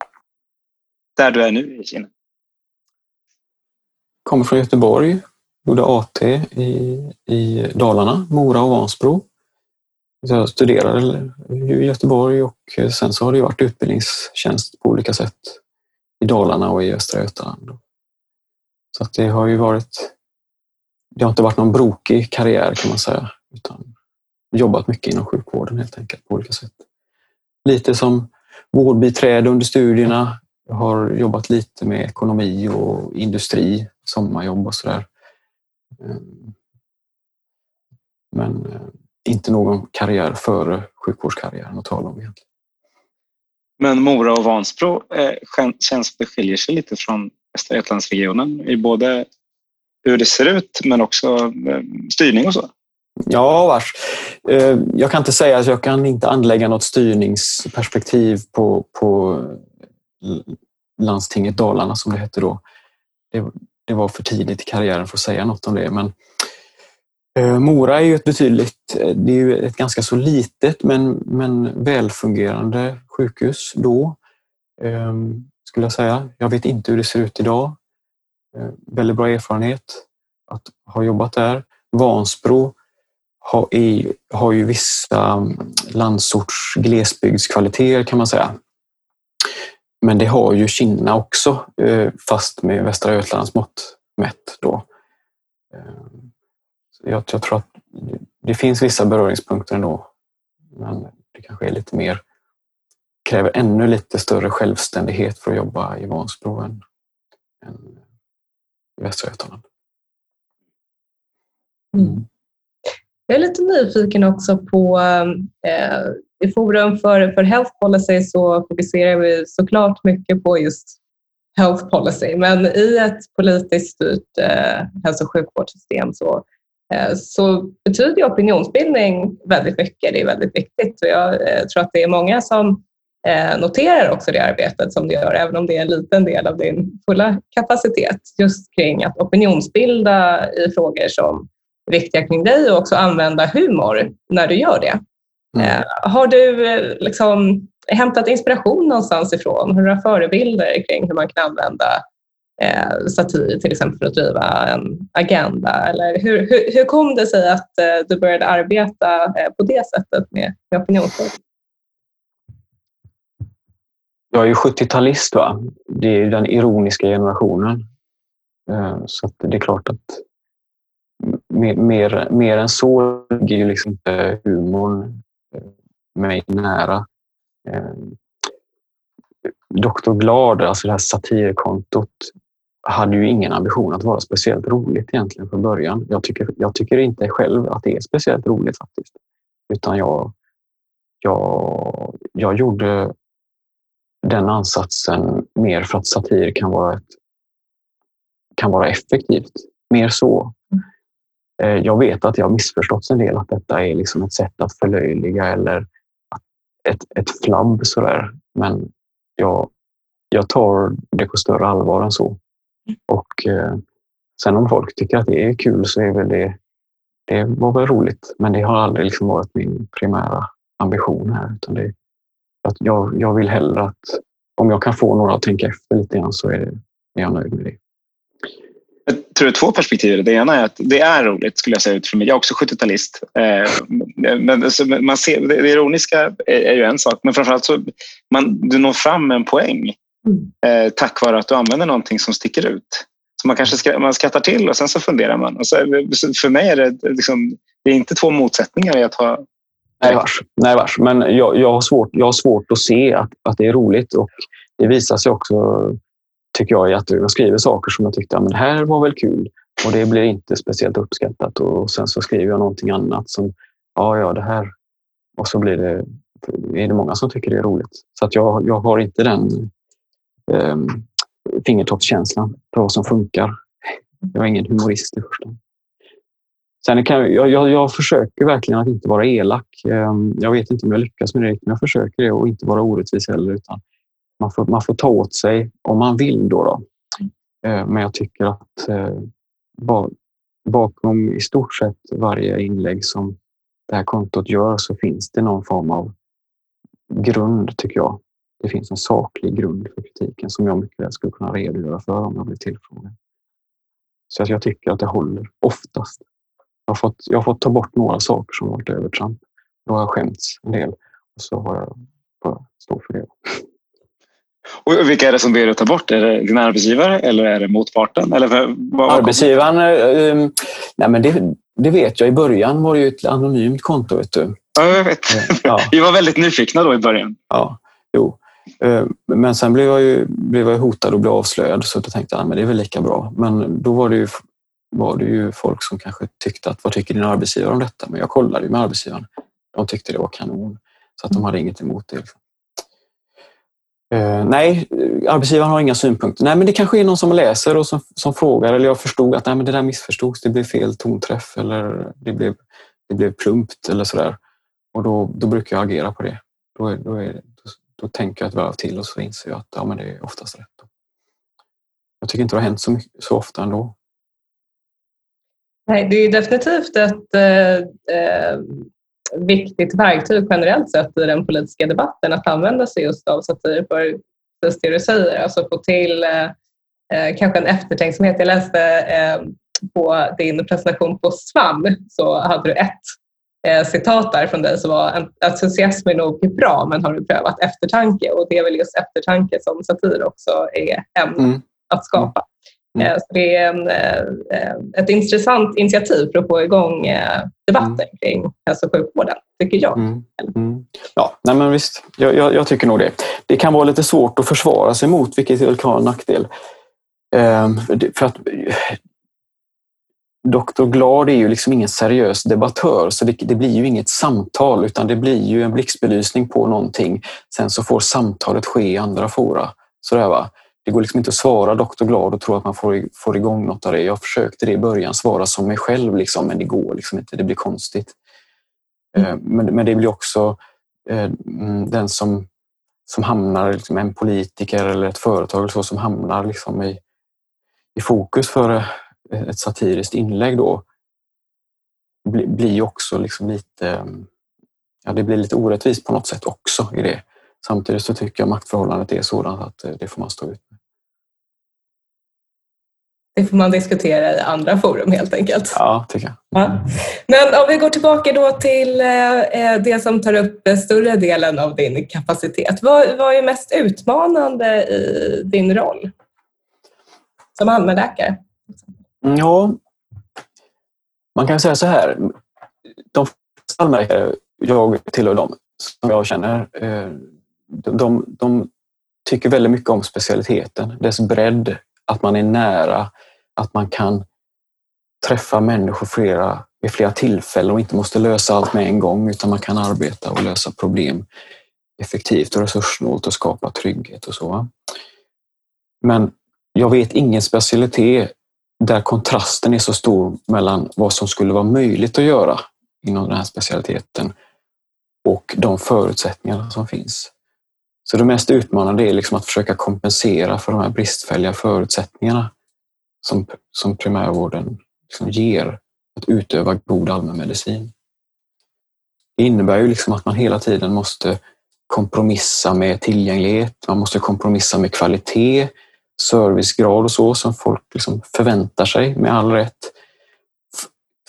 där du är nu i Kina? Kommer från Göteborg, gjorde AT i, i Dalarna, Mora och Vansbro. Jag studerade i Göteborg och sen så har det varit utbildningstjänst på olika sätt i Dalarna och i Östra Götaland. Så att det har ju varit... Det har inte varit någon brokig karriär kan man säga, utan jobbat mycket inom sjukvården helt enkelt på olika sätt. Lite som vårdbiträde under studierna. Jag har jobbat lite med ekonomi och industri, sommarjobb och sådär. Ehm, men ehm, inte någon karriär före sjukvårdskarriären att tala om egentligen. Men Mora och Vansbro eh, känns det skiljer sig lite från Västra Götalandsregionen i både hur det ser ut men också eh, styrning och så. Ja, vars. Eh, jag kan inte säga att jag kan inte anlägga något styrningsperspektiv på, på landstinget Dalarna som det hette då. Det, det var för tidigt i karriären för att säga något om det. Men Eh, Mora är ju ett betydligt, eh, det är ju ett ganska så litet men, men välfungerande sjukhus då, ehm, skulle jag säga. Jag vet inte hur det ser ut idag. Eh, väldigt bra erfarenhet att ha jobbat där. Vansbro har, är, har ju vissa mm, landsorts glesbygdskvaliteter kan man säga. Men det har ju Kina också, fast med Västra Götalands mått mätt. Då. Ehm, jag, jag tror att det finns vissa beröringspunkter ändå. Men det kanske är lite mer, kräver ännu lite större självständighet för att jobba i Vansbro än, än i Västra Götaland. Mm. Jag är lite nyfiken också på, eh, i Forum för, för Health Policy så fokuserar vi såklart mycket på just Health Policy, men i ett politiskt styrt eh, hälso och sjukvårdssystem så, så betyder opinionsbildning väldigt mycket. Det är väldigt viktigt och jag eh, tror att det är många som eh, noterar också det arbetet som du gör, även om det är en liten del av din fulla kapacitet, just kring att opinionsbilda i frågor som viktiga kring dig och också använda humor när du gör det. Mm. Eh, har du eh, liksom hämtat inspiration någonstans ifrån? Har du några förebilder kring hur man kan använda eh, satir till exempel för att driva en agenda? Eller hur, hur, hur kom det sig att eh, du började arbeta eh, på det sättet med, med opinionsbildning? Jag är ju 70-talist. Va? Det är den ironiska generationen. Eh, så det är klart att mer, mer, mer än så ligger ju liksom inte humorn eh, mig nära. Eh, Doktor Glad, alltså det här satirkontot, hade ju ingen ambition att vara speciellt roligt egentligen från början. Jag tycker, jag tycker inte själv att det är speciellt roligt faktiskt. Utan jag, jag, jag gjorde den ansatsen mer för att satir kan vara, ett, kan vara effektivt. Mer så. Eh, jag vet att jag missförstått en del, att detta är liksom ett sätt att förlöjliga eller ett, ett flabb sådär. Men jag, jag tar det på större allvar än så. Och eh, sen om folk tycker att det är kul så är väl det, det var väl roligt. Men det har aldrig liksom varit min primära ambition här. Utan det, att jag, jag vill hellre att om jag kan få några att tänka efter lite grann så är, det, är jag nöjd med det. Jag tror det är två perspektiv. Det ena är att det är roligt, skulle jag säga utifrån mig. Jag är också 70-talist. Eh, men man ser, det ironiska är ju en sak, men framförallt så man, du når fram med en poäng mm. eh, tack vare att du använder någonting som sticker ut. Så man kanske skrattar, man skrattar till och sen så funderar man. Och så, för mig är det, liksom, det är inte två motsättningar i att ha Nej vars. Nej, vars. Men jag, jag, har svårt, jag har svårt att se att, att det är roligt och det visar sig också tycker jag, i att jag skriver saker som jag tyckte att det här var väl kul och det blir inte speciellt uppskattat. Och sen så skriver jag någonting annat som, ja, ja, det här. Och så blir det, är det många som tycker det är roligt. Så att jag, jag har inte den eh, fingertoppskänslan för vad som funkar. Jag är ingen humorist i första Sen kan jag, jag, jag försöker verkligen att inte vara elak. Ehm, jag vet inte om jag lyckas med det, men jag försöker det och inte vara orättvis heller. Utan man får, man får ta åt sig om man vill. Då, då. Eh, men jag tycker att eh, bakom i stort sett varje inlägg som det här kontot gör så finns det någon form av grund, tycker jag. Det finns en saklig grund för kritiken som jag mycket väl skulle kunna redogöra för om jag blir tillfrågad. Så jag tycker att det håller oftast. Jag har fått, jag har fått ta bort några saker som varit övertramp. Då har jag skämts en del och så har jag bara stå för det. Och vilka är det som ber dig att ta bort? Är det din arbetsgivare eller är det motparten? Eller vad, Arbetsgivaren? Äh, nej men det, det, vet jag. I början var det ju ett anonymt konto. Vet du. Ja, jag vet. Ja. *laughs* Vi var väldigt nyfikna då i början. Ja, jo. Eh, men sen blev jag, ju, blev jag hotad och blev avslöjad så då tänkte jag att det är väl lika bra. Men då var det, ju, var det ju folk som kanske tyckte att vad tycker din arbetsgivare om detta? Men jag kollade ju med arbetsgivaren. De tyckte det var kanon. Så att de hade inget emot det. Uh, nej, arbetsgivaren har inga synpunkter. Nej, men det kanske är någon som läser och som, som frågar eller jag förstod att nej, men det där missförstods, det blev fel tonträff eller det blev, det blev plumpt eller sådär. Och då, då brukar jag agera på det. Då, är, då, är, då, tänker jag ett varv till och så inser jag att ja, men det är oftast rätt. Jag tycker inte det har hänt så, mycket, så ofta ändå. Nej, det är definitivt ett eh, eh, viktigt verktyg generellt sett i den politiska debatten att använda sig just av satir för just det du säger, alltså få till eh, eh kanske en eftertänksamhet. Jag läste eh, på din presentation på SVAM så hade du ett citat där från dig som var entusiasm är nog bra men har du prövat eftertanke? Och det är väl just eftertanke som satir också är ämnet mm. att skapa. Mm. Eh, så det är en, eh, ett intressant initiativ för att få igång eh, debatten mm. kring hälso och sjukvården, tycker jag. Mm. Mm. Ja, nej men visst. Jag, jag, jag, tycker nog det. Det kan vara lite svårt att försvara sig mot, vilket kan vara en nackdel. Ehm, för att Dr Glad är ju liksom ingen seriös debattör så det, det, blir ju inget samtal utan det blir ju en blixtbelysning på någonting. Sen så får samtalet ske i andra fora. Sådär va? Det går liksom inte att svara Dr Glad och tro att man får, får igång något av det. Jag försökte det i början, svara som mig själv, liksom, men det går liksom inte. Det blir konstigt. Mm. Eh, men, men det blir också eh, mm, den som, som hamnar, liksom en politiker eller ett företag eller så, som hamnar liksom i, i fokus för ett satiriskt inlägg då blir också liksom lite, ja, det blir lite orättvist på något sätt också i det. Samtidigt så tycker jag maktförhållandet är sådant att det får man stå ut med det får man diskutera i andra forum helt enkelt. Ja, tycker jag. Ja. Men om vi går tillbaka då till eh, det som tar upp större delen av din kapacitet. Vad, vad är mest utmanande i din roll som allmänläkare? Ja, man kan säga så här. De flesta allmänläkare, jag tillhör dem som jag känner, eh, de, de tycker väldigt mycket om specialiteten, dess bredd, att man är nära, att man kan träffa människor flera, vid flera tillfällen och inte måste lösa allt med en gång utan man kan arbeta och lösa problem effektivt och resurssnålt och skapa trygghet och så. Men jag vet ingen specialitet där kontrasten är så stor mellan vad som skulle vara möjligt att göra inom den här specialiteten och de förutsättningar som finns. Så det mest utmanande är liksom att försöka kompensera för de här bristfälliga förutsättningarna som, som primärvården liksom ger att utöva god allmänmedicin. Det innebär ju liksom att man hela tiden måste kompromissa med tillgänglighet, man måste kompromissa med kvalitet, servicegrad och så som folk liksom förväntar sig med all rätt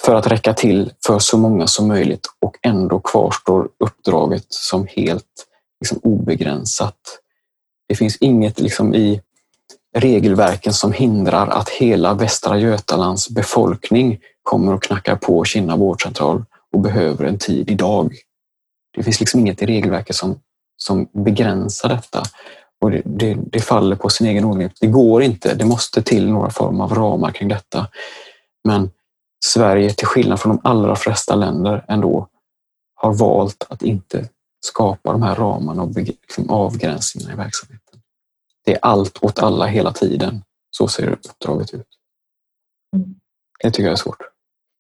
för att räcka till för så många som möjligt och ändå kvarstår uppdraget som helt liksom obegränsat. Det finns inget liksom i regelverken som hindrar att hela Västra Götalands befolkning kommer och knackar på Kinna vårdcentral och behöver en tid idag. Det finns liksom inget i regelverket som, som begränsar detta och det, det, det faller på sin egen orimlighet. Det går inte. Det måste till några form av ramar kring detta. Men Sverige, till skillnad från de allra flesta länder, ändå har valt att inte skapa de här ramarna och liksom avgränsningarna i verksamheten. Det är allt åt alla hela tiden. Så ser uppdraget ut. Mm. Det tycker jag är svårt.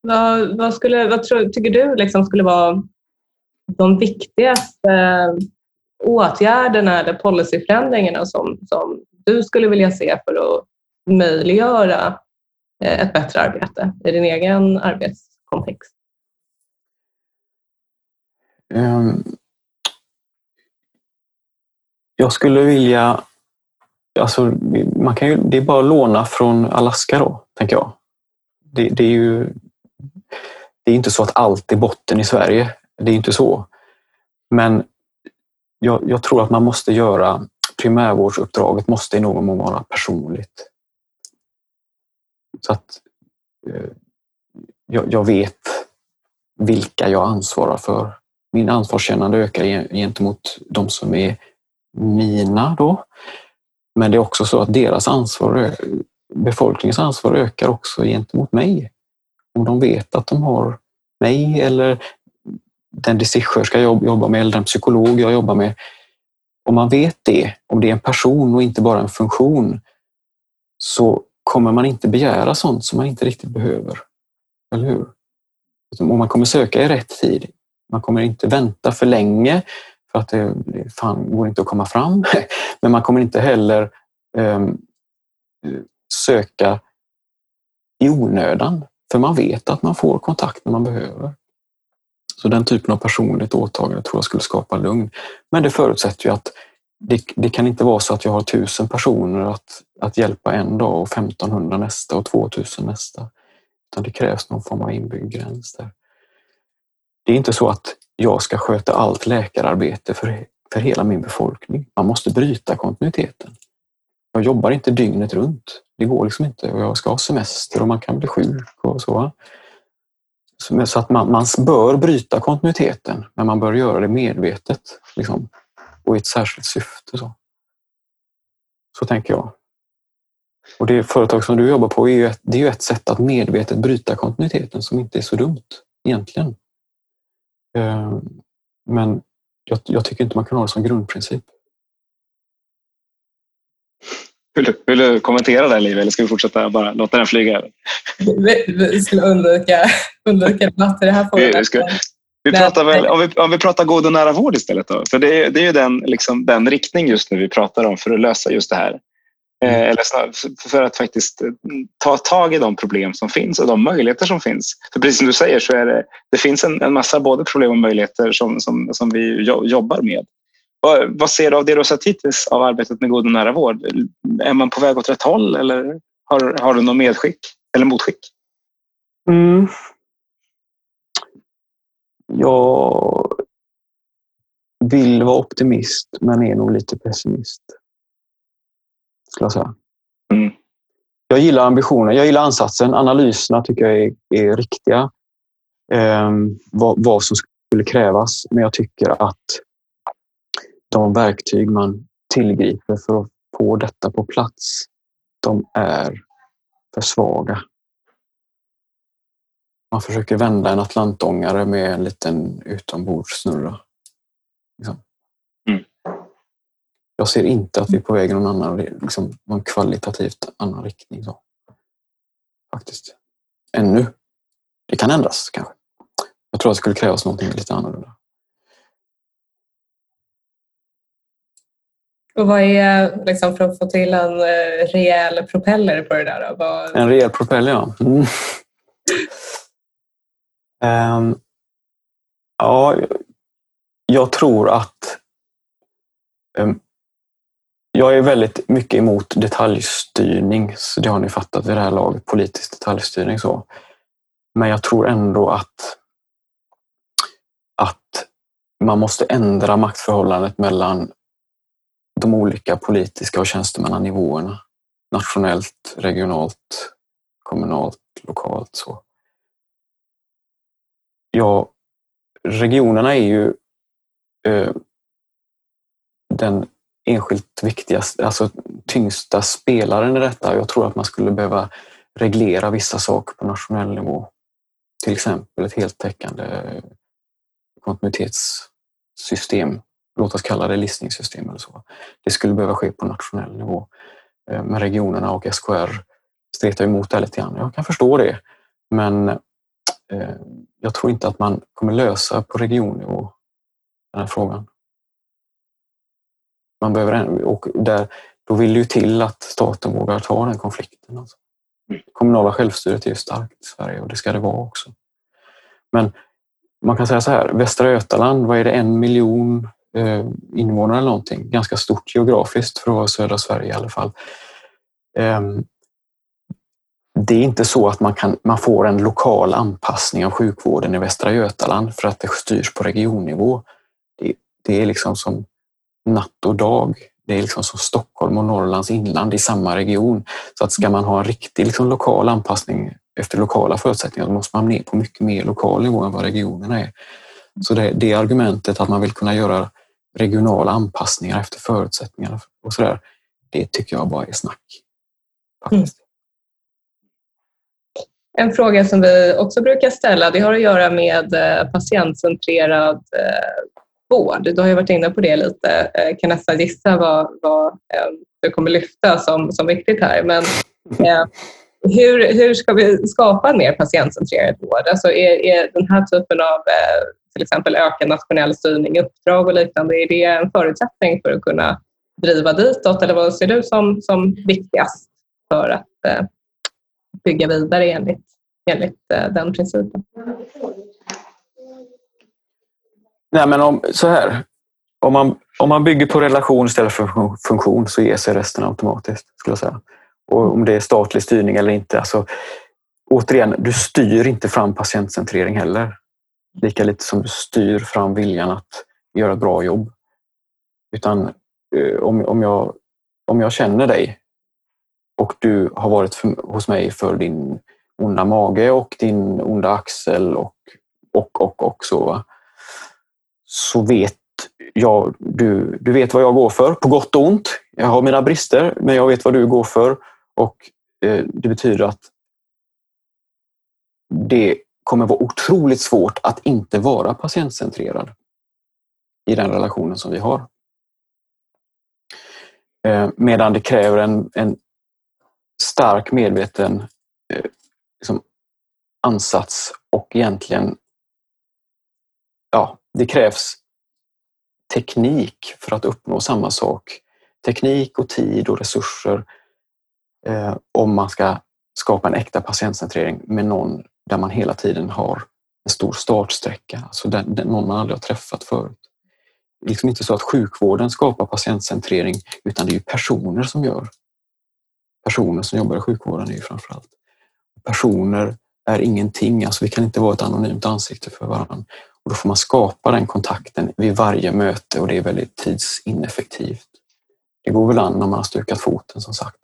Vad, vad, skulle, vad tror, tycker du liksom skulle vara de viktigaste åtgärderna eller policyförändringarna som, som du skulle vilja se för att möjliggöra eh, ett bättre arbete i din egen arbetskontext? Ehm, jag skulle vilja... Alltså, man kan ju, det är bara att låna från Alaska då, tänker jag. Det, det är ju det är inte så att allt är botten i Sverige. Det är inte så. Men jag, jag, tror att man måste göra primärvårdsuppdraget måste i någon mån vara personligt. Så att eh, jag, jag vet vilka jag ansvarar för. Min ansvarskännande ökar gentemot de som är mina då. Men det är också så att deras ansvar, befolkningens ansvar ökar också gentemot mig. Om de vet att de har mig eller den distriktssköterska jag jobbar med eller den psykolog jag jobbar med. Om man vet det, om det är en person och inte bara en funktion, så kommer man inte begära sånt som man inte riktigt behöver. Eller hur? Liksom, och man kommer söka i rätt tid. Man kommer inte vänta för länge för att det fan, går inte att komma fram. *laughs* Men man kommer inte heller um, söka i onödan för man vet att man får kontakt när man behöver. Så den typen av personligt åtagande tror jag skulle skapa lugn. Men det förutsätter ju att det, det, kan inte vara så att jag har tusen personer att, att hjälpa en dag och 1500 nästa och 2000 nästa. Utan det krävs någon form av inbyggd gräns där. Det är inte så att jag ska sköta allt läkararbete för, för hela min befolkning. Man måste bryta kontinuiteten. Jag jobbar inte dygnet runt. Det går liksom inte. Och jag ska ha semester och man kan bli sjuk och så. Så att man, man bör bryta kontinuiteten, men man bör göra det medvetet liksom, och i ett särskilt syfte. Så, så tänker jag. Och det företag som du jobbar på är ju ett, det är ju ett sätt att medvetet bryta kontinuiteten som inte är så dumt egentligen. Ehm, men jag, jag tycker inte man kan ha det som grundprincip. Vill du, vill du kommentera det Liv eller ska vi fortsätta bara låta den flyga över? Vi, skulle undvika, undvika debatt i det här forumet. Vi, ska, vi pratar väl, om, vi, om vi pratar god och nära vård istället då? För det är, det är ju den, liksom, den riktning just nu vi pratar om för att lösa just det här. Eh, mm. eller för att faktiskt eh, ta tag i de problem som finns och de möjligheter som finns. För precis som du säger så är det, det finns en, en massa både problem och möjligheter som, som, som vi jobbar med. Vad, vad ser du av det du har sett hittills av arbetet med god och nära vård? Är man på väg åt rätt håll eller har, har du något medskick eller motskick? Mm. Jag vill vara optimist men är nog lite pessimist. Skulle jag säga. Mm. Jag gillar ambitionen, jag gillar ansatsen. Analyserna tycker jag är, är riktiga. Eh, vad, vad som skulle krävas. Men jag tycker att de verktyg man tillgriper för att få detta på plats, de är för svaga. Man försöker vända en atlantångare med en liten utombordssnurra. Liksom. Mm. Jag ser inte att vi är på väg i någon annan, liksom, någon kvalitativt annan riktning. Så. Faktiskt. Ännu. Det kan ändras kanske. Jag tror att det skulle krävas någonting lite annorlunda. Och vad är, liksom, för att få till en eh, rejäl propeller på det där? Vad... En rejäl propeller, ja. Mm. um, ja, jag tror att um, jag är väldigt mycket emot detaljstyrning, så det har ni fattat vid det här laget, politisk detaljstyrning. Så. Men jag tror ändå att, att man måste ändra maktförhållandet mellan de olika politiska och tjänstemannanivåerna. Nationellt, regionalt, kommunalt, lokalt. Så. Ja, regionerna är ju eh, den enskilt viktigaste, alltså tyngsta spelaren i detta. Jag tror att man skulle behöva reglera vissa saker på nationell nivå. Till exempel ett heltäckande kontinuitetssystem låt oss kalla det listningssystem eller så. Det skulle behöva ske på nationell nivå. Eh, men regionerna och SKR stretar emot det lite grann. Jag kan förstå det. Men eh, jag tror inte att man kommer lösa på regionnivå den här frågan. Man behöver, och där, då vill det ju till att staten vågar ta den konflikten. Alltså. Kommunala självstyret är ju starkt i Sverige och det ska det vara också. Men man kan säga så här, Västra Götaland, vad är det, en miljon Eh, invånare eller någonting. Ganska stort geografiskt för att vara södra Sverige i alla fall. Ehm, det är inte så att man, kan, man får en lokal anpassning av sjukvården i Västra Götaland för att det styrs på regionnivå. Det, det är liksom som natt och dag. det är liksom som Stockholm och Norrlands inland i samma region. Så att ska man ha en riktig liksom lokal anpassning efter lokala förutsättningar, då måste man ner på mycket mer lokal nivå än vad regionerna är. Så det, det argumentet att man vill kunna göra regionala anpassningar efter förutsättningarna och sådär, det tycker jag bara är snack. Faktiskt. Mm. En fråga som vi också brukar ställa det har att göra med eh, patientcentrerad eh, vård. Du har ju varit inne på det lite. Jag kan nästan gissa vad, vad du kommer lyfta som, som viktigt här. Men hur, hur ska vi skapa en mer patientcentrerad vård? Alltså är, är den här typen av till exempel ökad nationell styrning, uppdrag och liknande, är det en förutsättning för att kunna driva ditåt eller vad ser du som, som viktigast för att eh, bygga vidare enligt, enligt eh, den principen. Nej, men om, så här. Om man, om man bygger på relation istället för funktion så ger sig resten automatiskt. skulle jag säga. Och om det är statlig styrning eller inte. Alltså, återigen, du styr inte fram patientcentrering heller. Lika lite som du styr fram viljan att göra ett bra jobb. Utan eh, om, om, jag, om jag känner dig och du har varit för, hos mig för din onda mage och din onda axel och, och, och, och så. Så vet jag, du, du vet vad jag går för, på gott och ont. Jag har mina brister, men jag vet vad du går för och eh, det betyder att det kommer vara otroligt svårt att inte vara patientcentrerad i den relationen som vi har. Eh, medan det kräver en, en stark medveten eh, liksom, ansats och egentligen, ja, det krävs teknik för att uppnå samma sak. Teknik och tid och resurser eh, om man ska skapa en äkta patientcentrering med någon där man hela tiden har en stor startsträcka, alltså den, den, någon man aldrig har träffat förut. Det är liksom inte så att sjukvården skapar patientcentrering utan det är personer som gör personer som jobbar i sjukvården är ju framförallt. Personer är ingenting, alltså vi kan inte vara ett anonymt ansikte för varandra. Och då får man skapa den kontakten vid varje möte och det är väldigt tidsineffektivt. Det går väl an när man har stukat foten som sagt.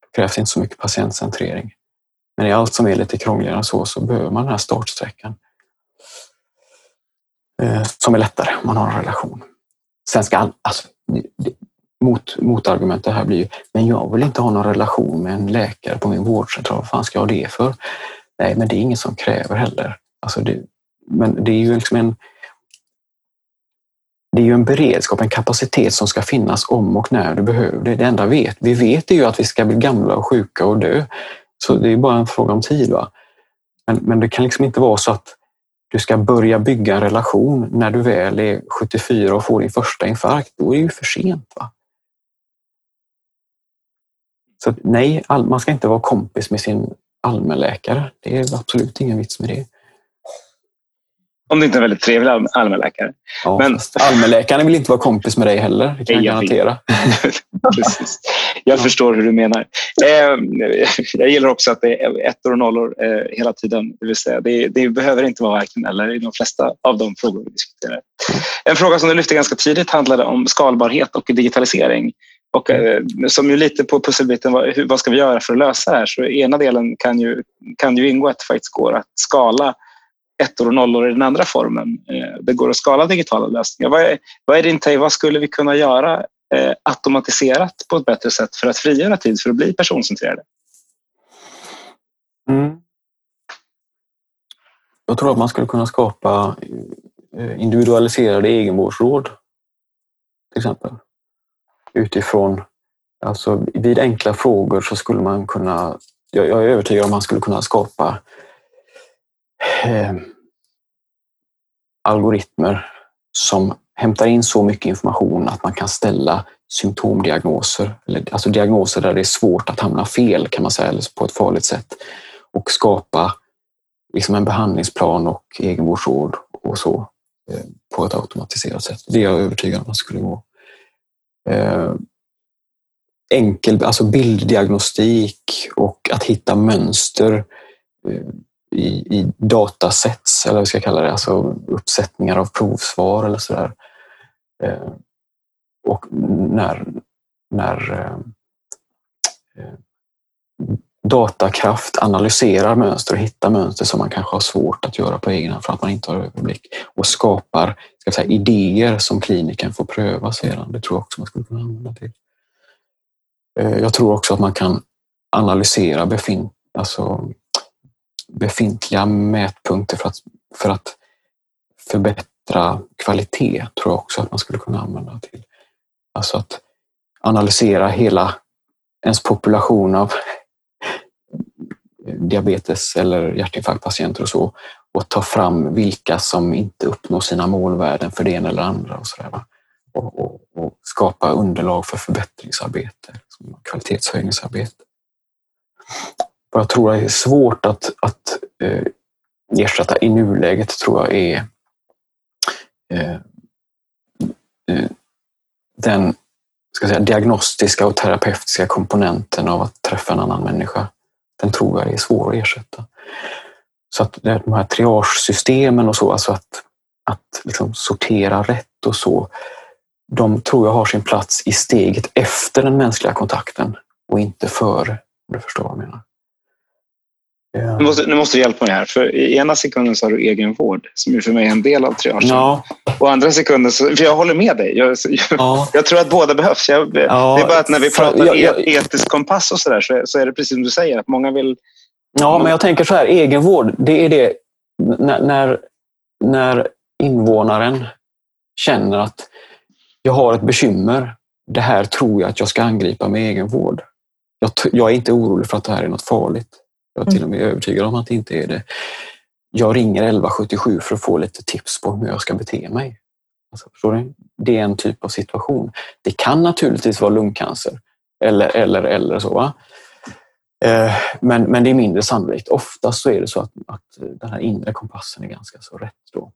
Det krävs inte så mycket patientcentrering. Men i allt som är lite krångligare än så, så behöver man den här startsträckan. Eh, som är lättare om man har en relation. Sen ska alltså, mot, motargumentet här blir ju, men jag vill inte ha någon relation med en läkare på min vårdcentral. Vad fan ska jag ha det för? Nej, men det är ingen som kräver heller. Alltså det, men det är ju liksom en det är ju en beredskap, en kapacitet som ska finnas om och när du behöver det. Det enda vet, vi vet är ju att vi ska bli gamla och sjuka och dö. Så det är bara en fråga om tid. Va? Men, men det kan liksom inte vara så att du ska börja bygga en relation när du väl är 74 och får din första infarkt. Då är det ju för sent. Va? Så nej, all, man ska inte vara kompis med sin allmänläkare. Det är absolut ingen vits med det. Om det inte är en väldigt trevlig allmänläkare. Ja, Men... Allmänläkaren vill inte vara kompis med dig heller, det kan jag, jag garantera. *laughs* Precis. Jag förstår hur du menar. Eh, jag gillar också att det är ettor och nollor eh, hela tiden. Det, vill säga, det, det behöver inte vara varken eller i de flesta av de frågor vi diskuterar. En fråga som du lyfte ganska tidigt handlade om skalbarhet och digitalisering. Och eh, som ju lite på pusselbiten, vad, vad ska vi göra för att lösa det här? Så ena delen kan ju, kan ju ingå att det faktiskt går att skala ettor och nollor i den andra formen. Eh, det går att skala digitala lösningar. Vad är, vad är din take? Vad skulle vi kunna göra eh, automatiserat på ett bättre sätt för att frigöra tid för att bli personcentrerade? Mm. Jag tror att man skulle kunna skapa eh, individualiserade egenvårdsråd till exempel utifrån, alltså vid enkla frågor så skulle man kunna, jag, är övertygad om att man skulle kunna skapa eh, algoritmer som hämtar in så mycket information att man kan ställa symptomdiagnoser, eller, alltså diagnoser där det är svårt att hamna fel kan man säga, eller på ett farligt sätt och skapa liksom en behandlingsplan och egenvårdsråd och så eh, på ett automatiserat sätt. Det är jag övertygad om att skulle gå eh, enkel alltså bilddiagnostik och att hitta mönster eh, i, i datasets, eller vad vi ska kalla det, alltså uppsättningar av provsvar eller sådär. Eh, och när, när eh, eh, datakraft analyserar mönster och hittar mönster som man kanske har svårt att göra på egen hand för att man inte har överblick och skapar ska säga, idéer som kliniken får pröva sedan. Det tror jag också man skulle kunna använda till. Eh, jag tror också att man kan analysera befint, alltså befintliga mätpunkter för att, för att förbättra kvalitet tror jag också att man skulle kunna använda till. Alltså att analysera hela ens population av diabetes eller hjärtinfarktpatienter och så och ta fram vilka som inte uppnår sina målvärden för det ena eller andra och, så där, och, och, och skapa underlag för förbättringsarbete, liksom kvalitetshöjningsarbete. Vad jag tror är svårt att, att eh, ersätta i nuläget tror jag är eh, eh den ska säga, diagnostiska och terapeutiska komponenten av att träffa en annan människa den tror jag är svår att ersätta. Så att de här triagesystemen och så, alltså att, att liksom sortera rätt och så, de tror jag har sin plats i steget efter den mänskliga kontakten och inte före, om du förstår vad jag menar. Nu måste, nu måste du hjälpa mig här, för i ena sekunden så har du egenvård som ju för mig är en del av triagen. Ja. Och andra sekunden, så, för jag håller med dig. Jag, ja. jag tror att båda behövs. Jag, ja, det är bara att när vi pratar jag, jag, etisk kompass och sådär så, så är det precis som du säger, att många vill... Ja, men jag tänker så här, egenvård, det är det när, när, när invånaren känner att jag har ett bekymmer, det här tror jag att jag ska angripa med egenvård. Jag, jag är inte orolig för att det här är något farligt. Jag är till och med övertygad om att det inte är det. Jag ringer 1177 för att få lite tips på hur jag ska bete mig. Alltså, förstår du? Det är en typ av situation. Det kan naturligtvis vara lungcancer eller, eller, eller så. Va? Eh, men, men det är mindre sannolikt. Oftast så är det så att, att den här inre kompassen är ganska så rätt. Då.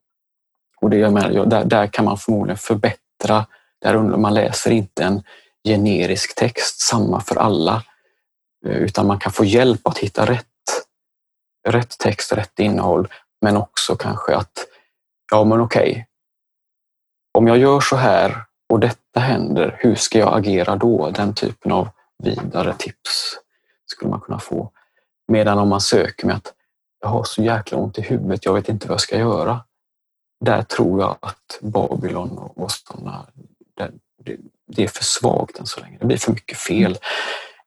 Och det jag menar, där, där kan man förmodligen förbättra. Där man läser inte en generisk text, samma för alla, eh, utan man kan få hjälp att hitta rätt rätt text, rätt innehåll, men också kanske att, ja men okej, okay, om jag gör så här och detta händer, hur ska jag agera då? Den typen av vidare tips skulle man kunna få. Medan om man söker med att jag har så jäkla ont i huvudet, jag vet inte vad jag ska göra. Där tror jag att Babylon och sådana, det, det är för svagt än så länge. Det blir för mycket fel.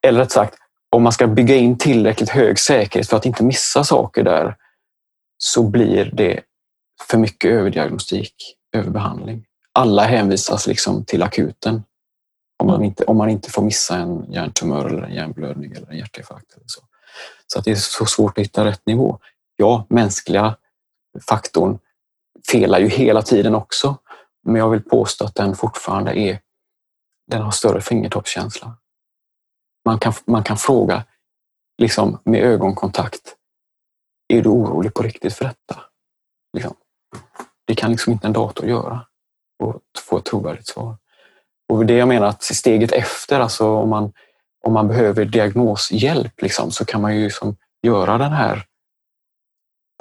Eller rätt sagt, om man ska bygga in tillräckligt hög säkerhet för att inte missa saker där så blir det för mycket överdiagnostik, överbehandling. Alla hänvisas liksom till akuten om man inte, om man inte får missa en hjärntumör eller en hjärnblödning eller en hjärtinfarkt. Eller så så att det är så svårt att hitta rätt nivå. Ja, mänskliga faktorn felar ju hela tiden också, men jag vill påstå att den fortfarande är, den har större fingertoppskänsla man kan, man kan fråga liksom, med ögonkontakt. Är du orolig på riktigt för detta? Liksom. Det kan liksom inte en dator göra och få ett trovärdigt svar. Och det jag menar att steget efter, alltså om man, om man behöver diagnoshjälp liksom, så kan man ju liksom göra den här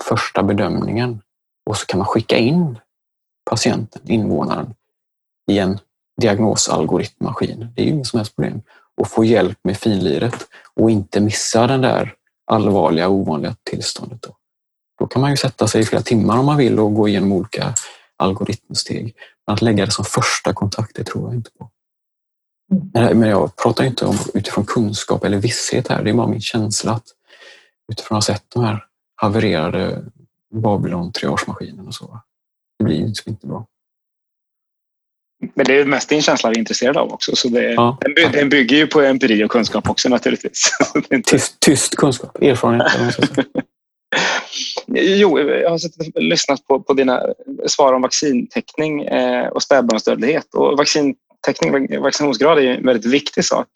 första bedömningen och så kan man skicka in patienten, invånaren, i en diagnosalgoritmmaskin. Det är ju inget som helst problem och få hjälp med finliret och inte missa den där allvarliga ovanliga tillståndet. Då. då kan man ju sätta sig i flera timmar om man vill och gå igenom olika algoritmsteg. Men att lägga det som första kontakt, det tror jag inte på. Mm. Men jag pratar inte om utifrån kunskap eller visshet här, det är bara min känsla att utifrån att ha sett de här havererade Babylon triagemaskinen och så. Det blir liksom inte bra. Men det är mest din känsla vi är intresserade av också. Så det, ja. den, den bygger ju på empiri och kunskap också naturligtvis. *laughs* tyst, tyst kunskap, erfarenhet. *laughs* jo, jag har lyssnat på, på dina svar om vaccintäckning eh, och spädbarnsdödlighet. Och vaccintäckning, vaccinationsgrad är en väldigt viktig sak.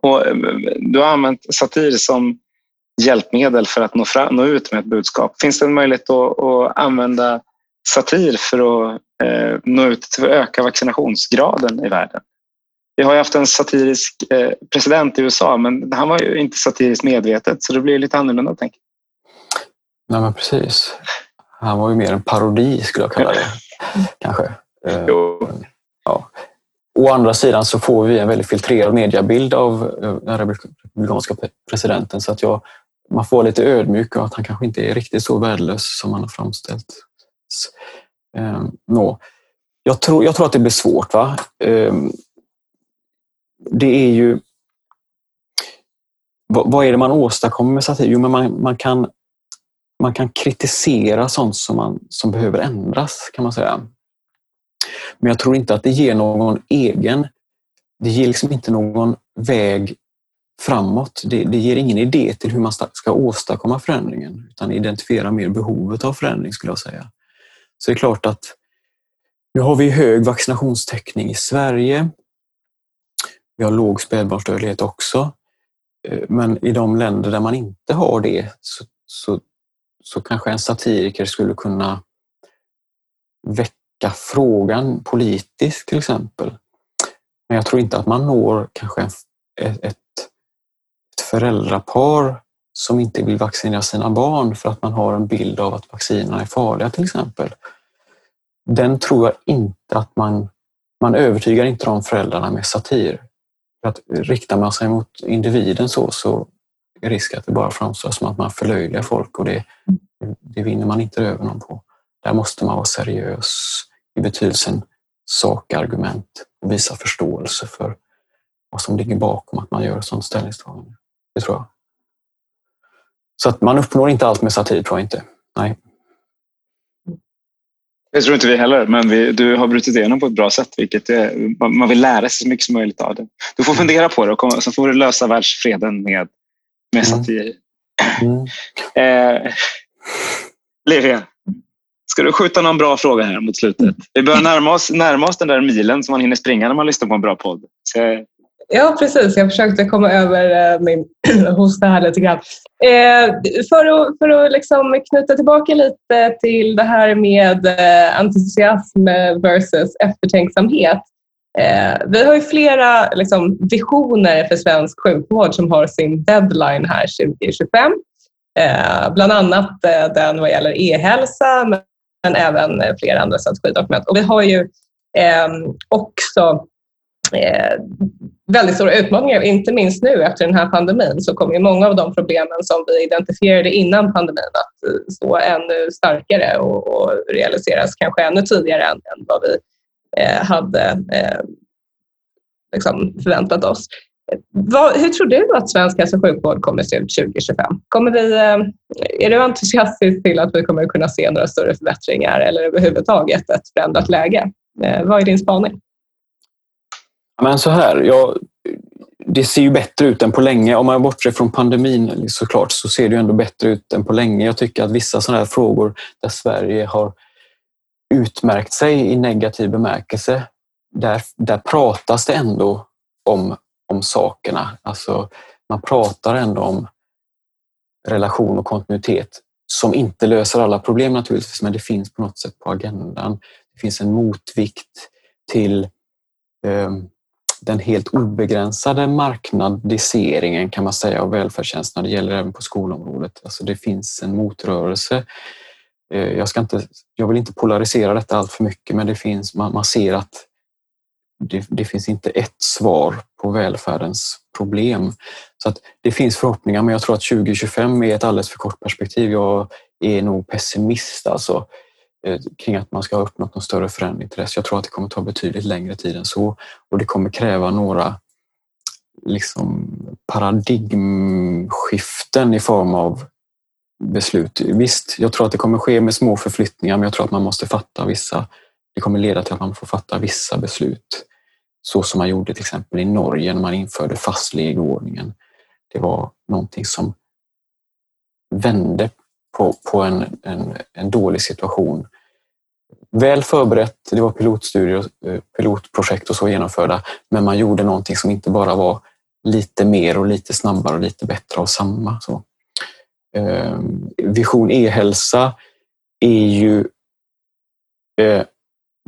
Och eh, du har använt satir som hjälpmedel för att nå, fram, nå ut med ett budskap. Finns det en möjlighet att, att använda satir för att eh, nå ut för att öka vaccinationsgraden i världen. Vi har ju haft en satirisk eh, president i USA men han var ju inte satiriskt medvetet så det blir lite annorlunda tänker Nej men precis. Han var ju mer en parodi skulle jag kalla det. *laughs* Kanske. Eh. Ja. å andra sidan så får vi en väldigt filtrerad mediebild av den republikanska presidenten så att jag, man får lite ödmjuk och att han kanske inte är riktigt så värdelös som han har framställt. Eh, no. jag, tror, jag tror att det blir svårt. va? Eh, det är ju... Vad, vad är det man åstadkommer med satir? Jo, men man, man, kan, man kan kritisera sånt som, man, som behöver ändras, kan man säga. Men jag tror inte att det ger någon egen... Det ger liksom inte någon väg framåt. Det, det ger ingen idé till hur man ska åstadkomma förändringen utan identifiera mer behovet av förändring skulle jag säga. Så det är klart att nu har vi hög vaccinationstäckning i Sverige. Vi har låg spädbarnsdödlighet också. Eh, men i de länder där man inte har det så, så, så kanske en satiriker skulle kunna väcka frågan politiskt till exempel. Men jag tror inte att man når kanske ett, ett föräldrapar som inte vill vaccinera sina barn för att man har en bild av att vaccinerna är farliga till exempel. Den tror jag inte att man, man övertygar inte de föräldrarna med satir. För att riktar man sig mot individen så, så är risken att det bara framstår som att man förlöjligar folk och det, det vinner man inte över någon på. Där måste man vara seriös i betydelsen sakargument och visa förståelse för vad som ligger bakom att man gör ett sådant ställningstagande. Det tror jag. Så att man uppnår inte allt med satir, tror jag inte. Nej. Det tror inte vi heller, men vi, du har brutit igenom på ett bra sätt. Vilket är, man vill lära sig så mycket som möjligt av det. Du får fundera på det och så får du lösa världsfreden med, med mm. satir. Mm. *clears throat* Eh, Livia, ska du skjuta någon bra fråga här mot slutet? Vi börjar närma oss, närma oss den där milen som man hinner springa när man lyssnar på en bra podd. Så Ja, precis. Jag försökte komma över eh, min *clears throat* hosta här lite grann. Eh, för att, för att liksom knyta tillbaka lite till det här med eh, entusiasm versus eftertänksamhet. Eh, vi har ju flera liksom, visioner för svensk sjukvård som har sin deadline här 2025. Eh, bland annat eh, den vad gäller e-hälsa men även flera andra strategidokument. Och vi har ju ehm, också Eh, väldigt stora utmaningar, inte minst nu efter den här pandemin så kommer många av de problemen som vi identifierade innan pandemin att eh, stå ännu starkare och, och realiseras kanske ännu tidigare än, än vad vi eh, hade eh, liksom förväntat oss. Vad, hur tror du att svensk hälso och sjukvård kommer att se ut 2025? Kommer vi, eh, är du entusiastisk till att vi kommer att kunna se några större förbättringar eller överhuvudtaget ett förändrat läge? Eh, vad är din spaning? Men så här, ja, det ser ju bättre ut än på länge. Om man bortser från pandemin såklart så ser det ändå bättre ut än på länge. Jag tycker att vissa sådana här frågor där Sverige har utmärkt sig i negativ bemärkelse, där, där pratas det ändå om, om sakerna. Alltså, man pratar ändå om relation och kontinuitet som inte löser alla problem naturligtvis, men det finns på något sätt på agendan. Det finns en motvikt till um, den helt obegränsade marknadiseringen kan man säga av välfärdstjänsterna. Det gäller även på skolområdet. Alltså det finns en motrörelse. Eh, jag, ska inte, jag vill inte polarisera detta allt för mycket men det finns, man, man ser att det, det, finns inte ett svar på välfärdens problem. Så att det finns förhoppningar men jag tror att 2025 är ett alldeles för kort perspektiv. Jag är nog pessimist alltså. Eh, kring att man ska ha uppnått någon större förändring till dess. Jag tror att det kommer ta betydligt längre tid än så och det kommer kräva några liksom paradigmskiften i form av beslut. Visst, jag tror att det kommer ske med små förflyttningar men jag tror att man måste fatta vissa, det kommer leda till att man får fatta vissa beslut. Så som man gjorde till exempel i Norge när man införde fastlegordningen. Det var någonting som vände på, på en, en, en dålig situation. Väl förberett, det var pilotstudier, eh, pilotprojekt och så genomförda, men man gjorde någonting som inte bara var lite mer och lite snabbare och lite bättre av samma. Så. Ehm, vision e-hälsa är ju eh,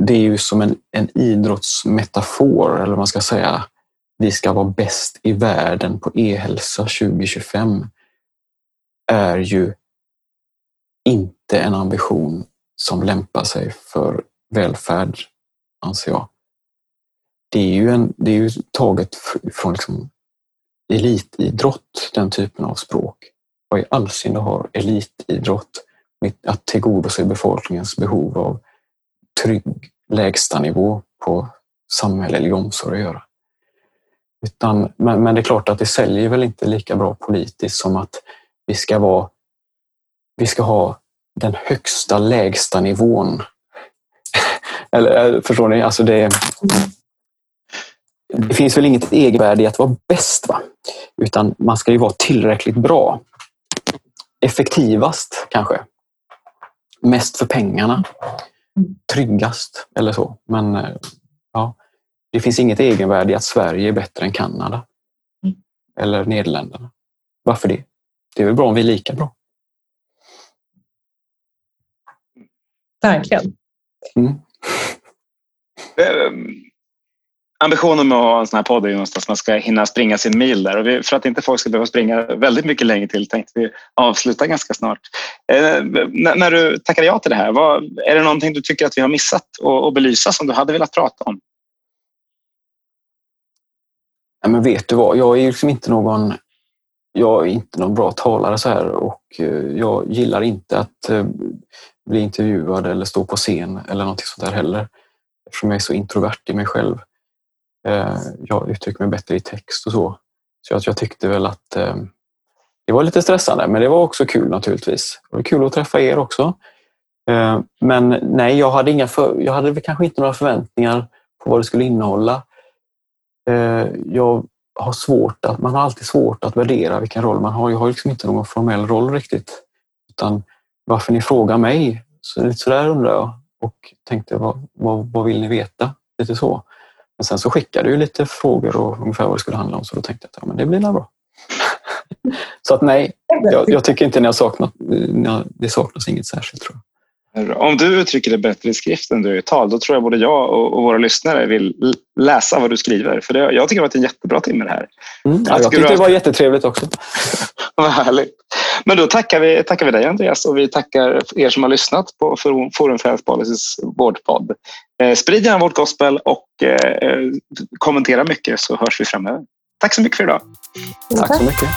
det är ju som en, en idrottsmetafor, eller vad man ska säga. Vi ska vara bäst i världen på e-hälsa 2025 är ju inte en ambition som lämpar sig för välfärd, anser jag. det är ju, en, det är ju taget från liksom elitidrott, den typen av språk. Vad i all sin har elitidrott med att tillgodose befolkningens behov av trygg lägstanivå på samhällelig omsorg att göra? Utan, men, men det är klart att det säljer väl inte lika bra politiskt som att vi ska, vara, vi ska ha den högsta lägsta nivån. *laughs* Eller förstår ni? Alltså det, det finns väl inget egenvärde i att vara bäst, va? utan man ska ju vara tillräckligt bra. Effektivast kanske. Mest för pengarna. Tryggast eller så. Men eh, ja, det finns inget egenvärde i att Sverige är bättre än Kanada. Eller Nederländerna. Varför det? Det är väl bra om vi är lika bra. Verkligen. Mm. Ehm, ambitionen med att ha en sån här podd är ju någonstans att man ska hinna springa sin mil där och vi, för att inte folk ska behöva springa väldigt mycket längre till tänkte vi avsluta ganska snart. Eh, när du tackade ja till det här, vad, är det någonting du tycker att vi har missat att belysa som du hade velat prata om? Ja, men vet du vad, jag är liksom inte någon jag är inte någon bra talare så här och eh, jag gillar inte att eh, bli intervjuad eller stå på scen eller någonting sånt där heller. Eftersom jag är så introvert i mig själv. Eh, jag uttrycker mig bättre i text och så. Så jag, jag tyckte väl att eh, det var lite stressande, men det var också kul naturligtvis. Det var kul att träffa er också. Eh, men nej, jag hade, inga för, jag hade kanske inte några förväntningar på vad det skulle innehålla. Jag har svårt att, man har alltid svårt att värdera vilken roll man har. Jag har liksom inte någon formell roll riktigt. Utan varför ni frågar mig, så lite sådär undrar jag och tänkte vad, vad, vad vill ni veta? Lite så. Men sen så skickade du lite frågor och ungefär vad det skulle handla om så då tänkte jag att ja, men det blir nog bra. *laughs* så att nej, jag, jag, tycker inte ni har saknat, det saknas inget särskilt tror jag. Om du uttrycker det bättre i skrift än du i tal, då tror jag både jag och, våra lyssnare vill läsa vad du skriver. För det, jag tycker det har varit en jättebra timme det här. Mm, ja, jag tyckte det var jättetrevligt också. *laughs* vad härligt. Men då tackar vi, tackar vi dig Andreas och vi tackar er som har lyssnat på Forum for Health Policies vårdpodd. Eh, sprid gärna vårt gospel och eh, kommentera mycket så hörs vi framöver. Tack så mycket för idag. Tack så mycket.